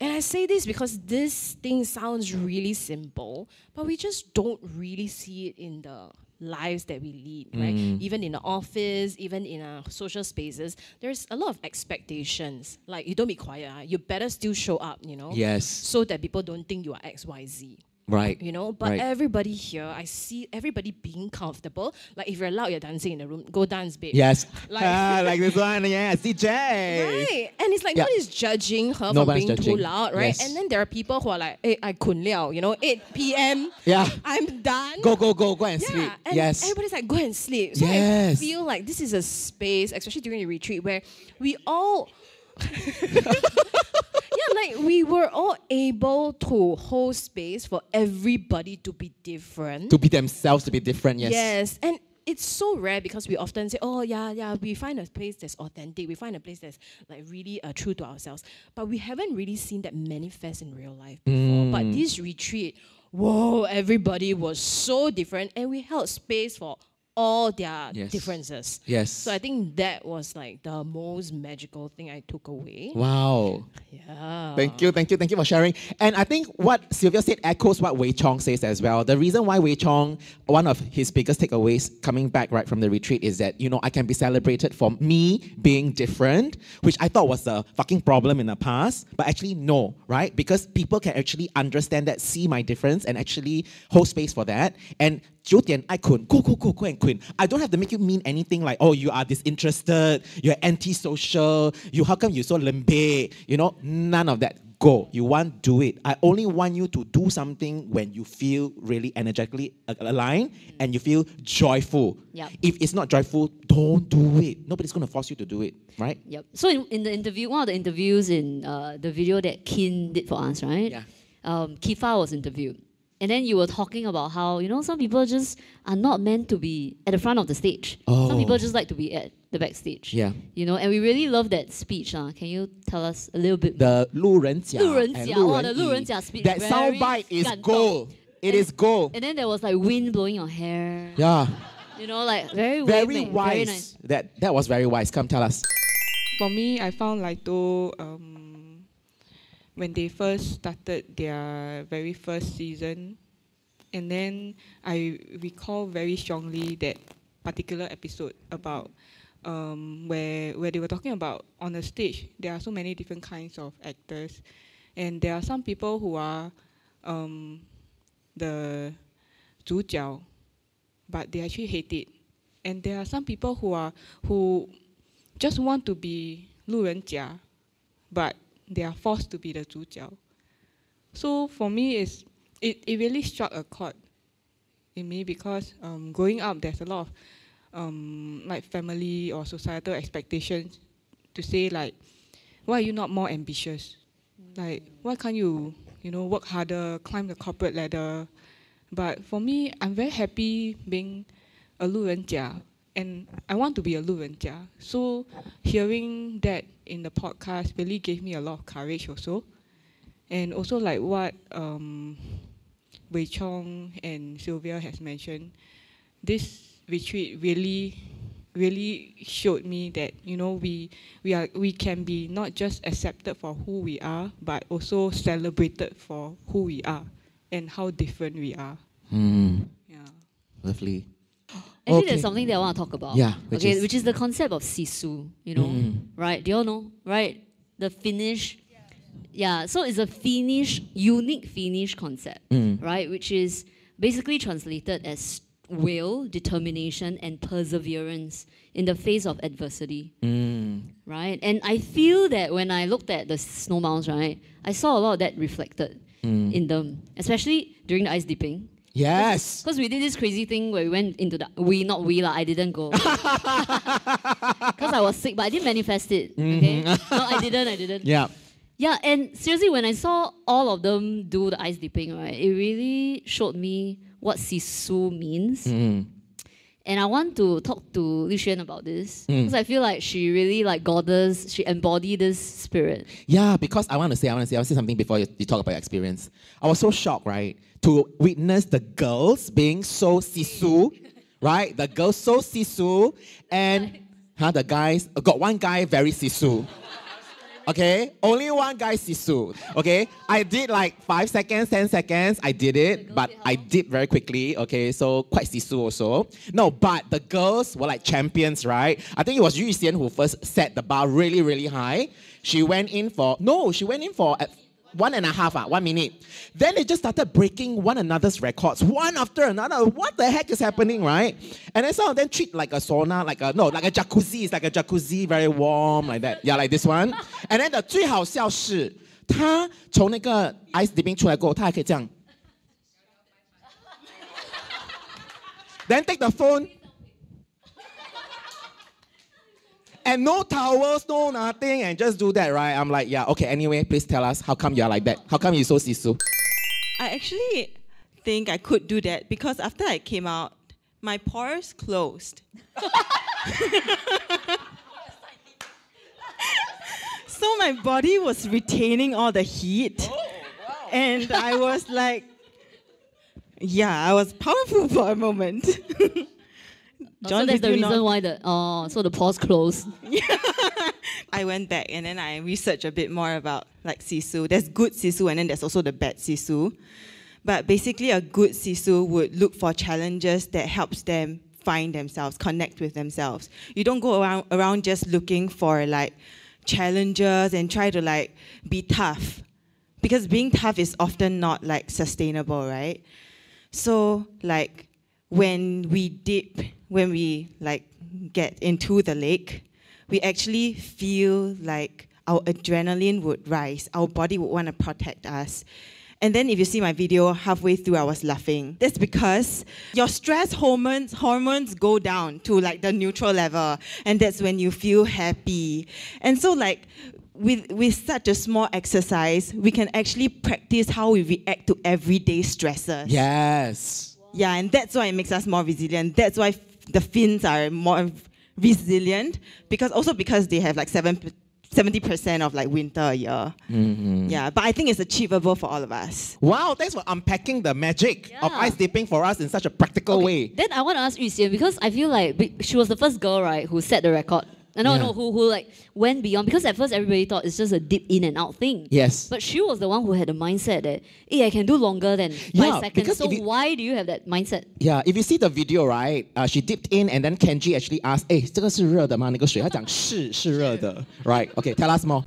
And I say this because this thing sounds really simple, but we just don't really see it in the lives that we lead, right? Mm. Even in the office, even in our social spaces, there's a lot of expectations. Like you don't be quiet, ah, you better still show up, you know? Yes. So that people don't think you are XYZ. Right. You know, but Right. everybody here, I see everybody being comfortable. Like if you're allowed, you're dancing in the room, go dance, babe. Yes. Like, Ah, like this one. Yes. DJ. Right. And it's like Yeah. nobody's judging her Nobody's for being judging. too loud, right? Yes. And then there are people who are like, hey, I kun liao, you know, 8 p.m. Yeah. I'm done. Go, go, go, go and yeah. sleep. And yes. everybody's like, go and sleep. So I Yes. feel like this is a space, especially during the retreat, where we all yeah, like we were all able to hold space for everybody to be different. To be themselves, to be different. Yes. Yes, and it's so rare because we often say, "Oh yeah, yeah," we find a place that's authentic. We find a place that's like really uh, true to ourselves. But we haven't really seen that manifest in real life before. But Mm. this retreat, whoa, everybody was so different, and we held space for all their Yes. differences. Yes. So I think that was like the most magical thing I took away. Wow. Yeah. Thank you, thank you, thank you for sharing. And I think what Sylvia said echoes what Wei Chong says as well. The reason why Wei Chong, one of his biggest takeaways coming back right from the retreat is that, you know, I can be celebrated for me being different, which I thought was a fucking problem in the past. But actually, no, right? Because people can actually understand that, see my difference, and actually hold space for that. And 九点 I couldn't go go go go and quit. I don't have to make you mean anything like oh you are disinterested, you're antisocial, you how come you so limbe, you know none of that. Go, you want to do it. I only want you to do something when you feel really energetically aligned and you feel joyful. Yep. If it's not joyful, don't do it. Nobody's gonna force you to do it, right? Yep. So in, in the interview, one of the interviews in uh, the video that Keen did for us, right? Yeah. Um, Kifa was interviewed. And then you were talking about how, you know, some people just are not meant to be at the front of the stage. Oh. Some people oh. just like to be at the backstage. Yeah. You know, and we really love that speech. Uh. Can you tell us a little bit? The Lu Ren Lu Ren Oh, the Lu speech. That soundbite is gold. It and, is gold. And then there was like wind blowing your hair. Yeah. You know, like very Very wise. Very nice. That that was very wise. Come tell us. For me, I found like two um, when they first started their very first season, and then I recall very strongly that particular episode about um, where where they were talking about on the stage there are so many different kinds of actors, and there are some people who are um, the 主角, but they actually hate it, and there are some people who are who just want to be 路人甲, but they are forced to be the 主角. So for me, it's, it, it really struck a chord in me because um, growing up, there's a lot of um, like family or societal expectations to say like, why are you not more ambitious? Like, why can't you, you know, work harder, climb the corporate ladder? But for me, I'm very happy being a 路人甲 and I want to be a 路人甲. So hearing that in the podcast really gave me a lot of courage also. And also like what um, Wei Chong and Sylvia has mentioned, this retreat really really showed me that you know we we are we can be not just accepted for who we are but also celebrated for who we are and how different we are. Mm. Yeah. Lovely. Actually, Okay. there's something that I want to talk about. Yeah, which okay, is- which is the concept of sisu. You know, Mm. right? Do you all know? Right, the Finnish. Yeah. so it's a Finnish, unique Finnish concept, Mm. right? Which is basically translated as will, determination, and perseverance in the face of adversity. Mm. right? And I feel that when I looked at the Snowmaos, right, I saw a lot of that reflected Mm. in them, especially during the ice dipping. Yes. Because we did this crazy thing where we went into the we not we lah. I didn't go because I was sick, but I didn't manifest it. Okay, Mhm. no, I didn't. I didn't. Yeah. Yeah, and seriously, when I saw all of them do the ice dipping, right, it really showed me what sisu means. Mm. And I want to talk to Li Xuan about this Mm. because I feel like she really like goddess. She embodied this spirit. Yeah, because I want to say, I want to say, I want to say something before you, you talk about your experience. I was so shocked, right, to witness the girls being so sisu, right? The girls so sisu, and huh, the guys got one guy very sisu. Okay, only one guy sisu. Okay, I did like five seconds, ten seconds. I did it, but I did very quickly. Okay, so quite sisu also. No, but the girls were like champions, right? I think it was Yu Xian who first set the bar really, really high. She went in for no, she went in for uh, one and a half, uh, one minute. Then they just started breaking one another's records, one after another. What the heck is happening, right? And then some of them treat like a sauna, like a no, like a jacuzzi. It's like a jacuzzi, very warm, like that. Yeah, like this one. And then the 最好笑是，他从那个 ice dipping 出来过后，他还可以这样。Then take the phone. And no towels, no nothing, and just do that, right? I'm like, yeah, okay, anyway, please tell us how come you're like that? How come you so sisu? I actually think I could do that because after I came out, my pores closed. so my body was retaining all the heat. Oh, and I was like, yeah, I was powerful for a moment. Oh, so that's the reason why the oh, so the pores closed. I went back and then I researched a bit more about like sisu. There's good sisu and then there's also the bad sisu. But basically, a good sisu would look for challenges that helps them find themselves, connect with themselves. You don't go around around just looking for like challenges and try to like be tough, because being tough is often not like sustainable, right? So like when we dip, when we like get into the lake, we actually feel like our adrenaline would rise. Our body would want to protect us. And then if you see my video, halfway through I was laughing. That's because your stress hormones hormones go down to like the neutral level. And that's when you feel happy. And so like with, with such a small exercise, we can actually practice how we react to everyday stresses. Yes. Yeah, and that's why it makes us more resilient. That's why the Finns are more resilient because also because they have like seven. 70% of like winter a year. Mhm. Yeah, but I think it's achievable for all of us. Wow, thanks for unpacking the magic of ice dipping for us in such a practical way. Then I want to ask Yu because I feel like she was the first girl, right, who set the record Uh, No, Yeah. no, who who like went beyond because at first everybody thought it's just a dip in and out thing. Yes. But she was the one who had the mindset that, hey, I can do longer than five Yeah, seconds. because So if you- why do you have that mindset? Yeah, if you see the video, right? Uh, she dipped in and then Kenji actually asked, "哎，这个是热的吗？那个水？”他讲是是热的，right? Okay, tell us more.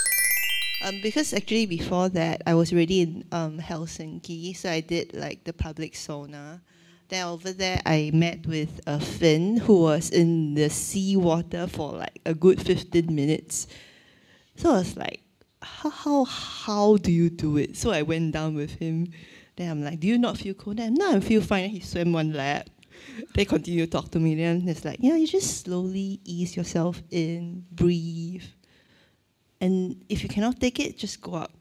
Um, because actually before that, I was already in um, Helsinki, so I did like the public sauna. Then over there, I met with a Finn who was in the sea water for like a good 15 minutes. So I was like, how, how, how do you do it? So I went down with him. Then I'm like, do you not feel cold? Then no, I feel fine. He swam one lap. They continue to talk to me. Then it's like, yeah, you just slowly ease yourself in, breathe. And if you cannot take it, just go up.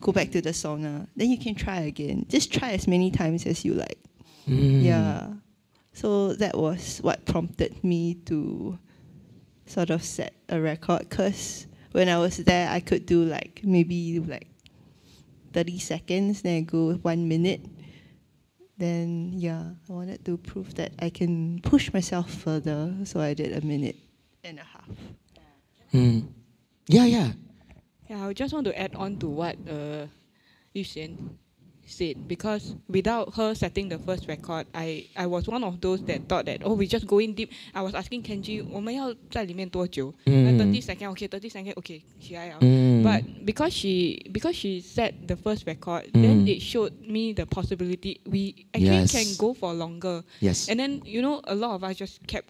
Go back to the sauna. Then you can try again. Just try as many times as you like. Mm. Yeah. So that was what prompted me to sort of set a record because when I was there, I could do like maybe like 30 seconds, then I go one minute. Then, yeah, I wanted to prove that I can push myself further. So I did a minute and a half. Mm. Yeah, yeah. Yeah, I just want to add on to what uh, Yu Xian said because without her setting the first record, I, I was one of those that thought that oh we just go in deep. I was asking Kenji 我们要在里面多久？嗯 Like thirty second okay thirty second okay 起来了。嗯 But because she because she set the first record, then 嗯 it showed me the possibility we actually Yes. can go for longer. Yes. And then you know a lot of us just kept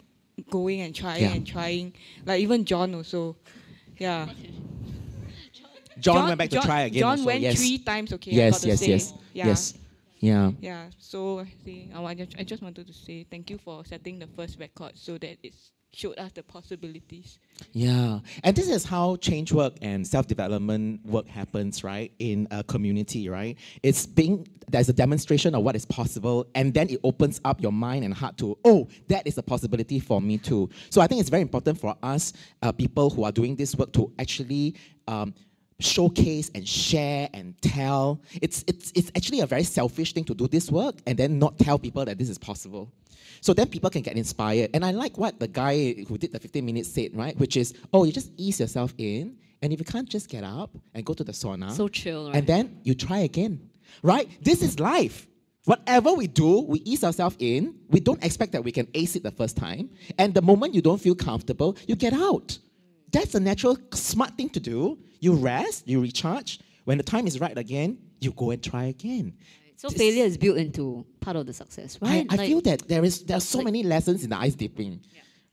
going and trying Yeah. and trying. Like even John also. Yeah. John, went back to John- try again. John also, went yes. three times. Okay, Yes, yes, yes, Yeah. yes. Yeah. Yeah. So I see. I, wa- I just wanted to say thank you for setting the first record so that it showed us the possibilities. Yeah, and this is how change work and self-development work happens, right? In a community, right? It's being there's a demonstration of what is possible, and then it opens up your mind and heart to, oh, that is a possibility for me too. So I think it's very important for us, uh, people who are doing this work, to actually. Um, showcase and share and tell it's it's it's actually a very selfish thing to do this work and then not tell people that this is possible so then people can get inspired. And I like what the guy who did the 15 minutes said, right? Which is, oh, you just ease yourself in. And if you can't just get up and go to the sauna. So chill, right? And then you try again, right? This is life. Whatever we do, we ease ourselves in. We don't expect that we can ace it the first time. And the moment you don't feel comfortable, you get out. That's a natural, smart thing to do. You rest, you recharge. When the time is right again, you go and try again. So failure is built into part of the success, right? I Like- feel that there is there are so many lessons in the ice dipping,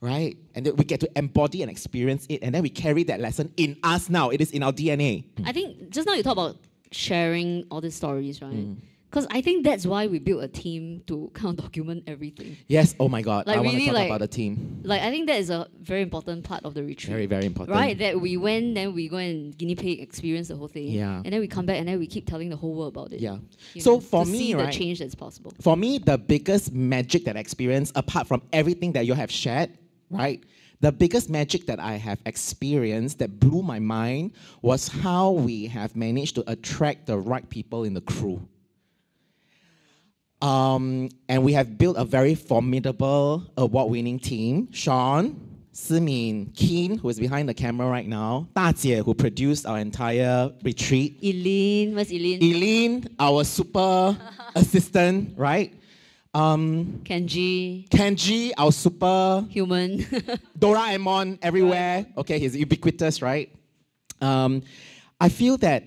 right? And that we get to embody and experience it, and then we carry that lesson in us now. It is in our DNA. I think just now you talk about sharing all these stories, right? Mm. Because I think that's why we built a team to kind of document everything. Yes. Oh my God. Like I want to really, talk like- about the team. Like I think that is a very important part of the retreat. Very very important. Right, that we went, then we go and guinea pig experience the whole thing. Yeah. And then we come back and then we keep telling the whole world about it. Yeah. So know, for to me, see the change that's possible. For me, the biggest magic that I experienced, apart from everything that you have shared, right? The biggest magic that I have experienced that blew my mind was how we have managed to attract the right people in the crew. Um, and we have built a very formidable award-winning team. Sean, Simin, Keen, who is behind the camera right now, Da Jie, who produced our entire retreat, Eileen, where's Eileen? Eileen, our super assistant, right? Um, Kenji. Kenji, our super human. Doraemon everywhere. Okay, he's ubiquitous, right? Um, I feel that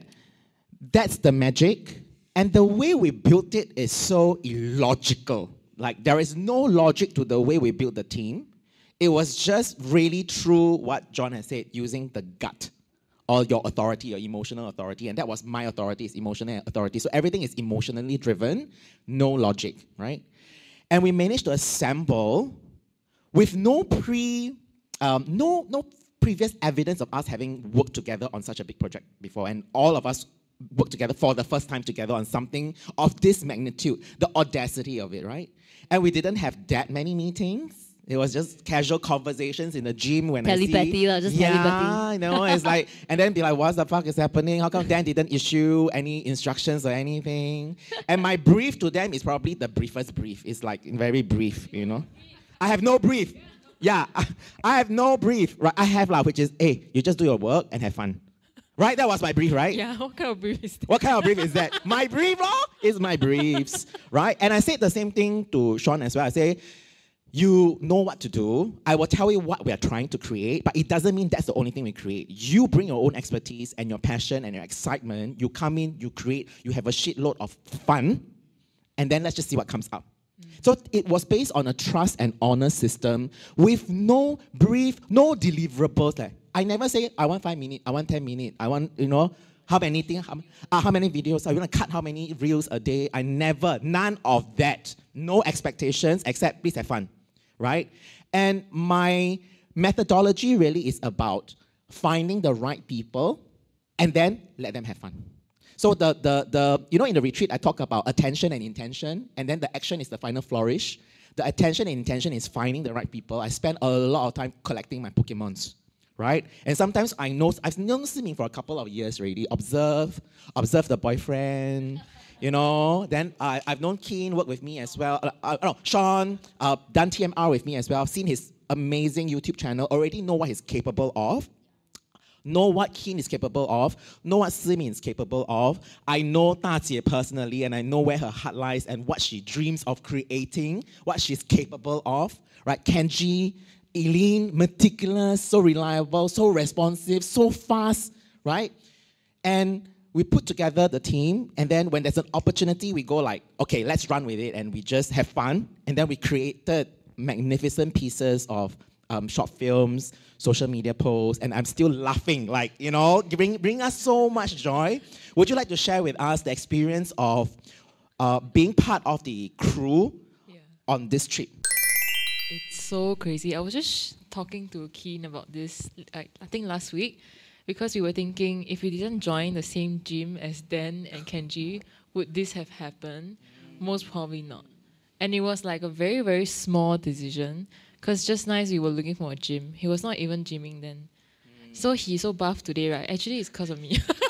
that's the magic, and the way we built it is so illogical. Like there is no logic to the way we built the team. It was just really true what John has said, using the gut or your authority, your emotional authority, and that was my authority, is emotional authority. So everything is emotionally driven, no logic, right? And we managed to assemble with no pre, um, no no previous evidence of us having worked together on such a big project before, and all of us worked together for the first time together on something of this magnitude, the audacity of it, right? And we didn't have that many meetings. It was just casual conversations in the gym when I see. lah, uh, just yeah, telepathy. you know, it's like, and then be like, what the fuck is happening? How come Dan didn't issue any instructions or anything? And my brief to them is probably the briefest brief. It's like very brief, you know. I have no brief. Yeah, I, I have no brief. Right, I have lah, which is, hey, you just do your work and have fun. Right, that was my brief, right? Yeah, what kind of brief is that? What kind of brief is that? my brief, law is my briefs, right? And I said the same thing to Sean as well. I say, you know what to do. I will tell you what we are trying to create, but it doesn't mean that's the only thing we create. You bring your own expertise and your passion and your excitement. You come in, you create, you have a shitload of fun, and then let's just see what comes up. Mm. So it was based on a trust and honor system with no brief, no deliverables. Like, I never say I want five minutes, I want ten minutes, I want you know how many things, how, uh, how many videos, I want to cut how many reels a day. I never, none of that. No expectations except please have fun, right? And my methodology really is about finding the right people and then let them have fun. So the, the, the, you know, in the retreat, I talk about attention and intention, and then the action is the final flourish. The attention and intention is finding the right people. I spend a lot of time collecting my Pokemons, right? And sometimes I know, I've known Simin for a couple of years already. Observe, observe the boyfriend, you know. Then I, I've known Keen work with me as well. Uh, uh, no, Sean uh, done TMR with me as well. I've seen his amazing YouTube channel. Already know what he's capable of know what Keen is capable of, know what Simin is capable of. I know Da Jie personally, and I know where her heart lies and what she dreams of creating, what she's capable of. Right, Kenji, Eileen, meticulous, so reliable, so responsive, so fast. Right, and we put together the team, and then when there's an opportunity, we go like, okay, let's run with it, and we just have fun, and then we created magnificent pieces of um, short films, social media posts, and I'm still laughing, like, you know, bring, bring us so much joy. Would you like to share with us the experience of uh, being part of the crew on this trip? So crazy. I was just talking to Keen about this, I, I think last week, because we were thinking if we didn't join the same gym as Dan and Kenji, would this have happened? Most probably not. And it was like a very, very small decision because just nice we were looking for a gym. He was not even gymming then. So he's so buff today, right? Actually, it's because of me.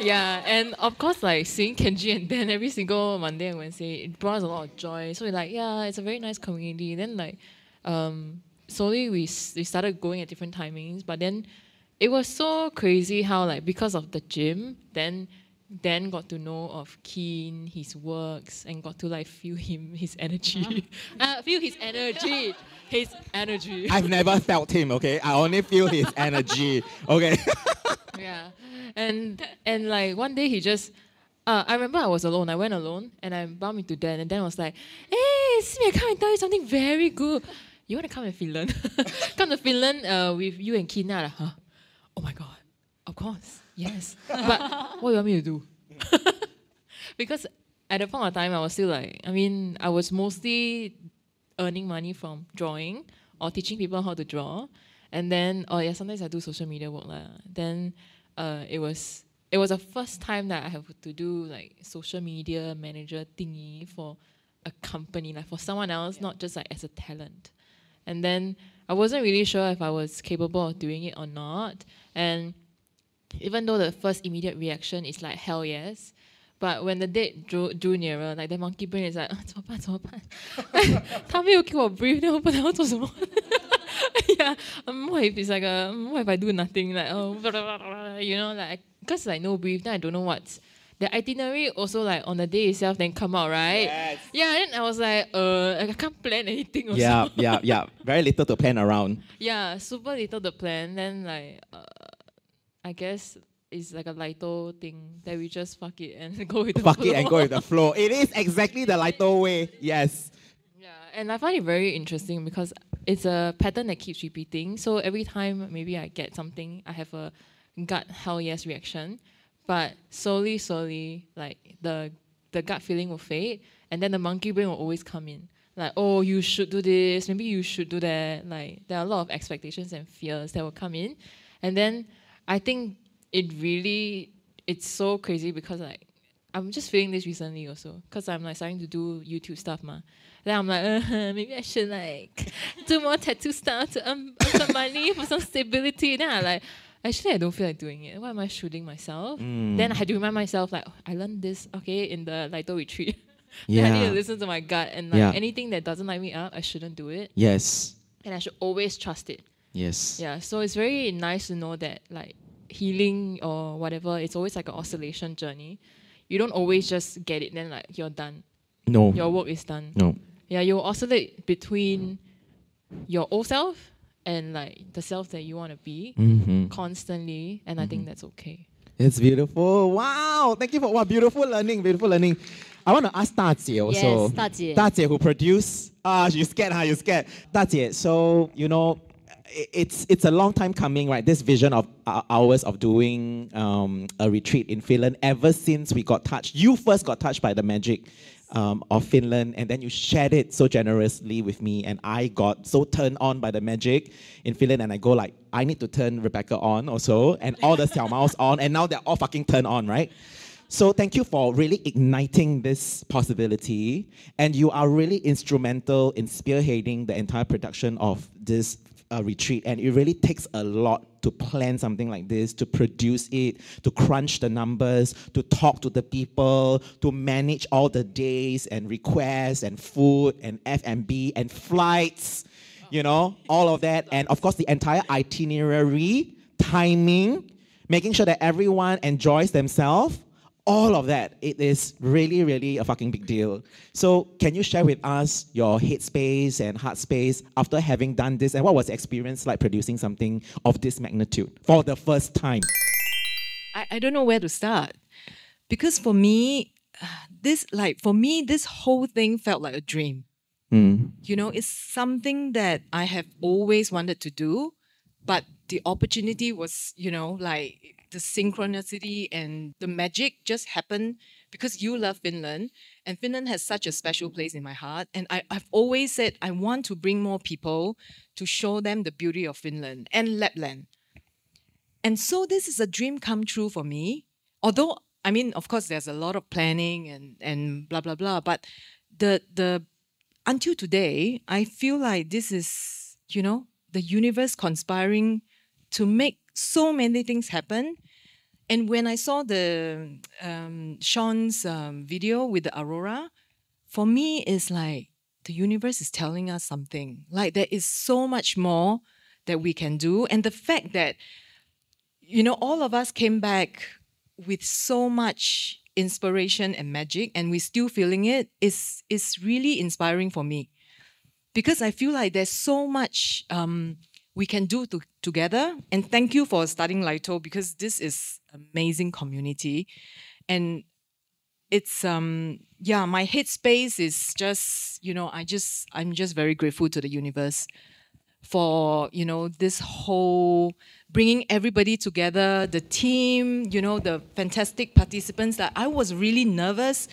yeah, and of course, like seeing Kenji and Dan every single Monday and Wednesday, it brought us a lot of joy. So we're like, yeah, it's a very nice community. Then like, um, slowly we we started going at different timings, but then it was so crazy how like because of the gym, then Dan got to know of Keen, his works, and got to like feel him, his energy. uh, feel his energy, his energy. I've never felt him, okay? I only feel his energy, okay? yeah, and and like one day he just. Uh, I remember I was alone. I went alone and I bumped into Dan, and Dan was like, "Hey, Simi, I come and tell you something very good. You want to come to Finland? come to Finland uh, with you and Keen?" I'm like, huh? Oh my god, of course, yes. but what do you want me to do? because at the point of time, I was still like, I mean, I was mostly earning money from drawing or teaching people how to draw. And then, oh yeah, sometimes I do social media work. lah. Then uh, it was it was the first time that I have to do like social media manager thingy for a company, like for someone else, not just like as a talent. And then I wasn't really sure if I was capable of doing it or not. And even though the first immediate reaction is like hell yes, but when the date drew, drew nearer, like the monkey brain is like 啊怎么办怎么办？他没有给我 brief，那我不知道要做什么。 yeah, um, what if it's like a um, what if I do nothing like oh blah, blah, blah, blah, you know like because like no brief then I don't know what's the itinerary also like on the day itself then come out right Yes. yeah then I was like uh I can't plan anything also yeah, yeah, yeah. Very little to plan around. yeah super little to plan then like uh, I guess it's like a Lito thing that we just fuck it and go with the Fuck it and flow. go with the flow. It is exactly the Lito way. Yes. Yeah and I find it very interesting because it's a pattern that keeps repeating. So every time maybe I get something, I have a gut hell yes reaction. But slowly, slowly, like the the gut feeling will fade, and then the monkey brain will always come in. Like, oh, you should do this. Maybe you should do that. Like, there are a lot of expectations and fears that will come in, and then I think it really it's so crazy because like I'm just feeling this recently also because I'm like starting to do YouTube stuff, ma. Then I'm like, uh, maybe I should like do more tattoo stuff to earn, earn some money for some stability. Then I like, actually I don't feel like doing it. Why am I shooting myself? Mm. Then I had to remind myself like, I learned this okay in the Lito retreat. Yeah. I need to listen to my gut and like Yeah. anything that doesn't light me up, I shouldn't do it. Yes. And I should always trust it. Yes. Yeah. So it's very nice to know that like healing or whatever, it's always like an oscillation journey. You don't always just get it, then like you're done. No. Your work is done. No. Yeah, you oscillate between your old self and like the self that you want to be Mhm. constantly, and I think that's okay. It's beautiful. Wow. Thank you for what beautiful learning. Beautiful learning. I want to ask Da Jie also. Yes, Da Jie. Da Jie who produced. Ah, you scared, huh? You scared. Da Jie, so you know, i- it's it's a long time coming, right? This vision of uh, ours of doing um, a retreat in Finland. Ever since we got touched, you first got touched by the magic. Um, of Finland, and then you shared it so generously with me, and I got so turned on by the magic in Finland, and I go like, I need to turn Rebecca on also, and all the Xiao Maos on, and now they're all fucking turned on, right? So thank you for really igniting this possibility, and you are really instrumental in spearheading the entire production of this uh, retreat. And it really takes a lot to plan something like this, to produce it, to crunch the numbers, to talk to the people, to manage all the days and requests and food and F&B and flights, you know, all of that, and of course the entire itinerary, timing, making sure that everyone enjoys themselves all of that it is really really a fucking big deal. So can you share with us your headspace and heart space after having done this and what was the experience like producing something of this magnitude for the first time? I, I don't know where to start. Because for me this like for me this whole thing felt like a dream. Mm. you know it's something that i have always wanted to do but the opportunity was you know like the synchronicity and the magic just happened because you love finland and finland has such a special place in my heart and I, i've always said i want to bring more people to show them the beauty of finland and lapland and so this is a dream come true for me. Although I mean, of course, there's a lot of planning and and blah blah blah. But the the until today, I feel like this is you know the universe conspiring to make so many things happen. And when I saw the um, Sean's um, video with the aurora, for me, it's like the universe is telling us something. Like there is so much more that we can do, and the fact that you know, all of us came back with so much inspiration and magic, and we're still feeling it. Is is really inspiring for me because I feel like there's so much um, we can do to, together. And thank you for starting Lito because this is amazing community, and it's um yeah my headspace is just you know I just I'm just very grateful to the universe for you know this whole bringing everybody together the team you know the fantastic participants that i was really nervous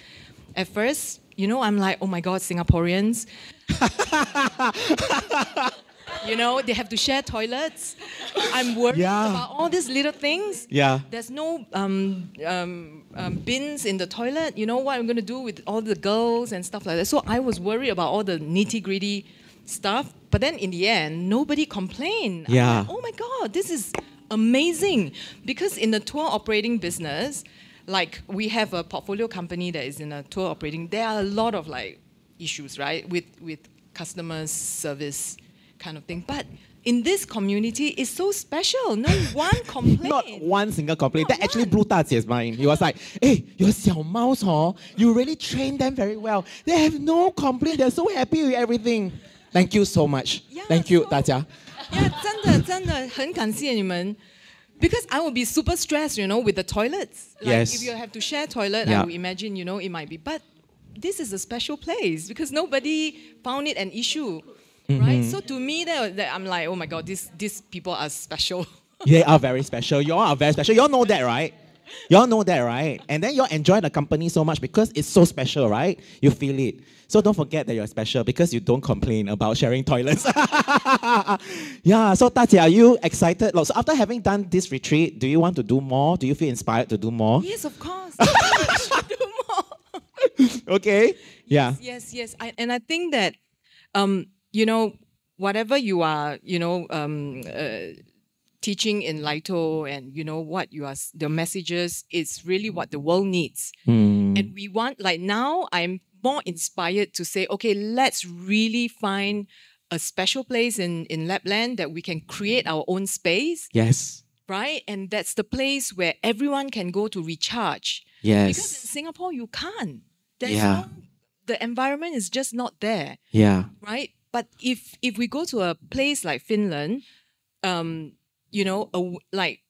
at first. You know i'm like oh my god singaporeans you know they have to share toilets i'm worried Yeah. about all these little things Yeah. there's no um, um, um, bins in the toilet you know what i'm going to do with all the girls and stuff like that so i was worried about all the nitty gritty stuff but then in the end nobody complained Yeah. like, oh my god this is amazing because in the tour operating business like we have a portfolio company that is in a tour operating there are a lot of like issues right with with customers service kind of thing but in this community it's so special no one complaint Not one single complaint. That actually blew Da Jie's mind. He was like, hey, your Xiao Maos, huh? You really train them very well. They have no complaint. They're so happy with everything. Thank you so much. Thank you, 大家。 yeah 真的真的很感谢你们 because I would be super stressed you know with the toilets like Yes. if you have to share toilet Yeah. I would imagine you know it might be but this is a special place because nobody found it an issue right Mhm. so to me that, that I'm like oh my god these these people are special They are very special. You all are very special. You all know that, right? You all know that, right? And then you all enjoy the company so much because it's so special, right? You feel it. So don't forget that you're special because you don't complain about sharing toilets. yeah, so Tati, are you excited? Look, So after having done this retreat, do you want to do more? Do you feel inspired to do more? yes of course do more. Okay. Yeah. yes yes I, and i think that um you know whatever you are you know um uh, teaching in Lito and you know what you are the messages is really what the world needs Mm. and we want like now i'm more inspired to say, okay, let's really find a special place in, in Lapland that we can create our own space, Yes. right? And that's the place where everyone can go to recharge. Yes. Because in Singapore, you can't. There's Yeah. no, the environment is just not there Yeah. right? But if if we go to a place like Finland, um, you know, a like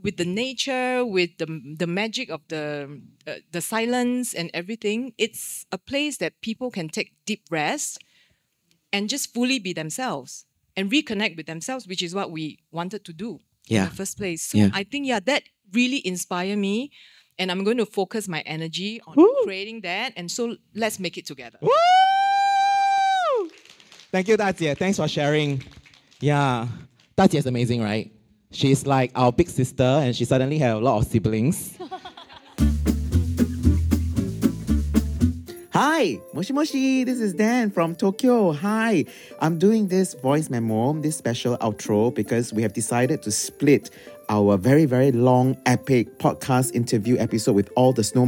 with the nature, with the the magic of the uh, the silence and everything, it's a place that people can take deep rest and just fully be themselves and reconnect with themselves, which is what we wanted to do in the first place. So Yeah. I think yeah, that really inspired me. And I'm going to focus my energy on creating that. And so let's make it together. Thank you, Da Jie. Thanks for sharing. Yeah. Da Jie is amazing, right? She's like our big sister and she suddenly had a lot of siblings. Hi, Moshi Moshi, this is Dan from Tokyo. Hi, I'm doing this voice memo, this special outro, because we have decided to split our very, very long, epic podcast interview episode with all the snow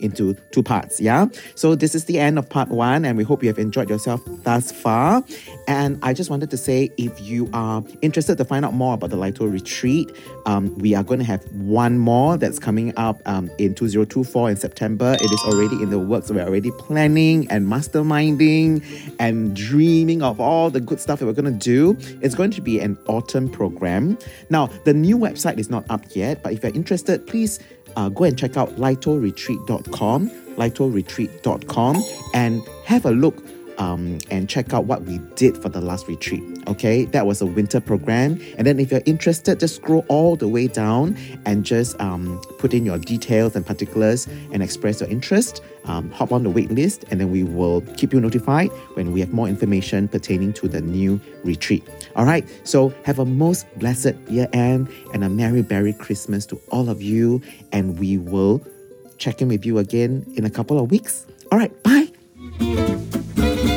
into two parts. Yeah. So this is the end of part one, and we hope you have enjoyed yourself thus far. And I just wanted to say if you are interested to find out more about the LITO retreat, um, we are going to have one more that's coming up um, in 2024 in September. It is already in the works. We're already planning and masterminding and dreaming of all the good stuff that we're going to do. It's going to be an autumn program. Now, the new website is not up yet, but if you're interested, please uh, go and check out litoretreat.com, litoretreat.com, and have a look um, and check out what we did for the last retreat. Okay, that was a winter program. And then if you're interested, just scroll all the way down and just um, put in your details and particulars and express your interest. Um, hop on the wait list, and then we will keep you notified when we have more information pertaining to the new retreat. All right, so have a most blessed year end and a Merry Berry Christmas to all of you, and we will check in with you again in a couple of weeks. All right, bye. Thank you.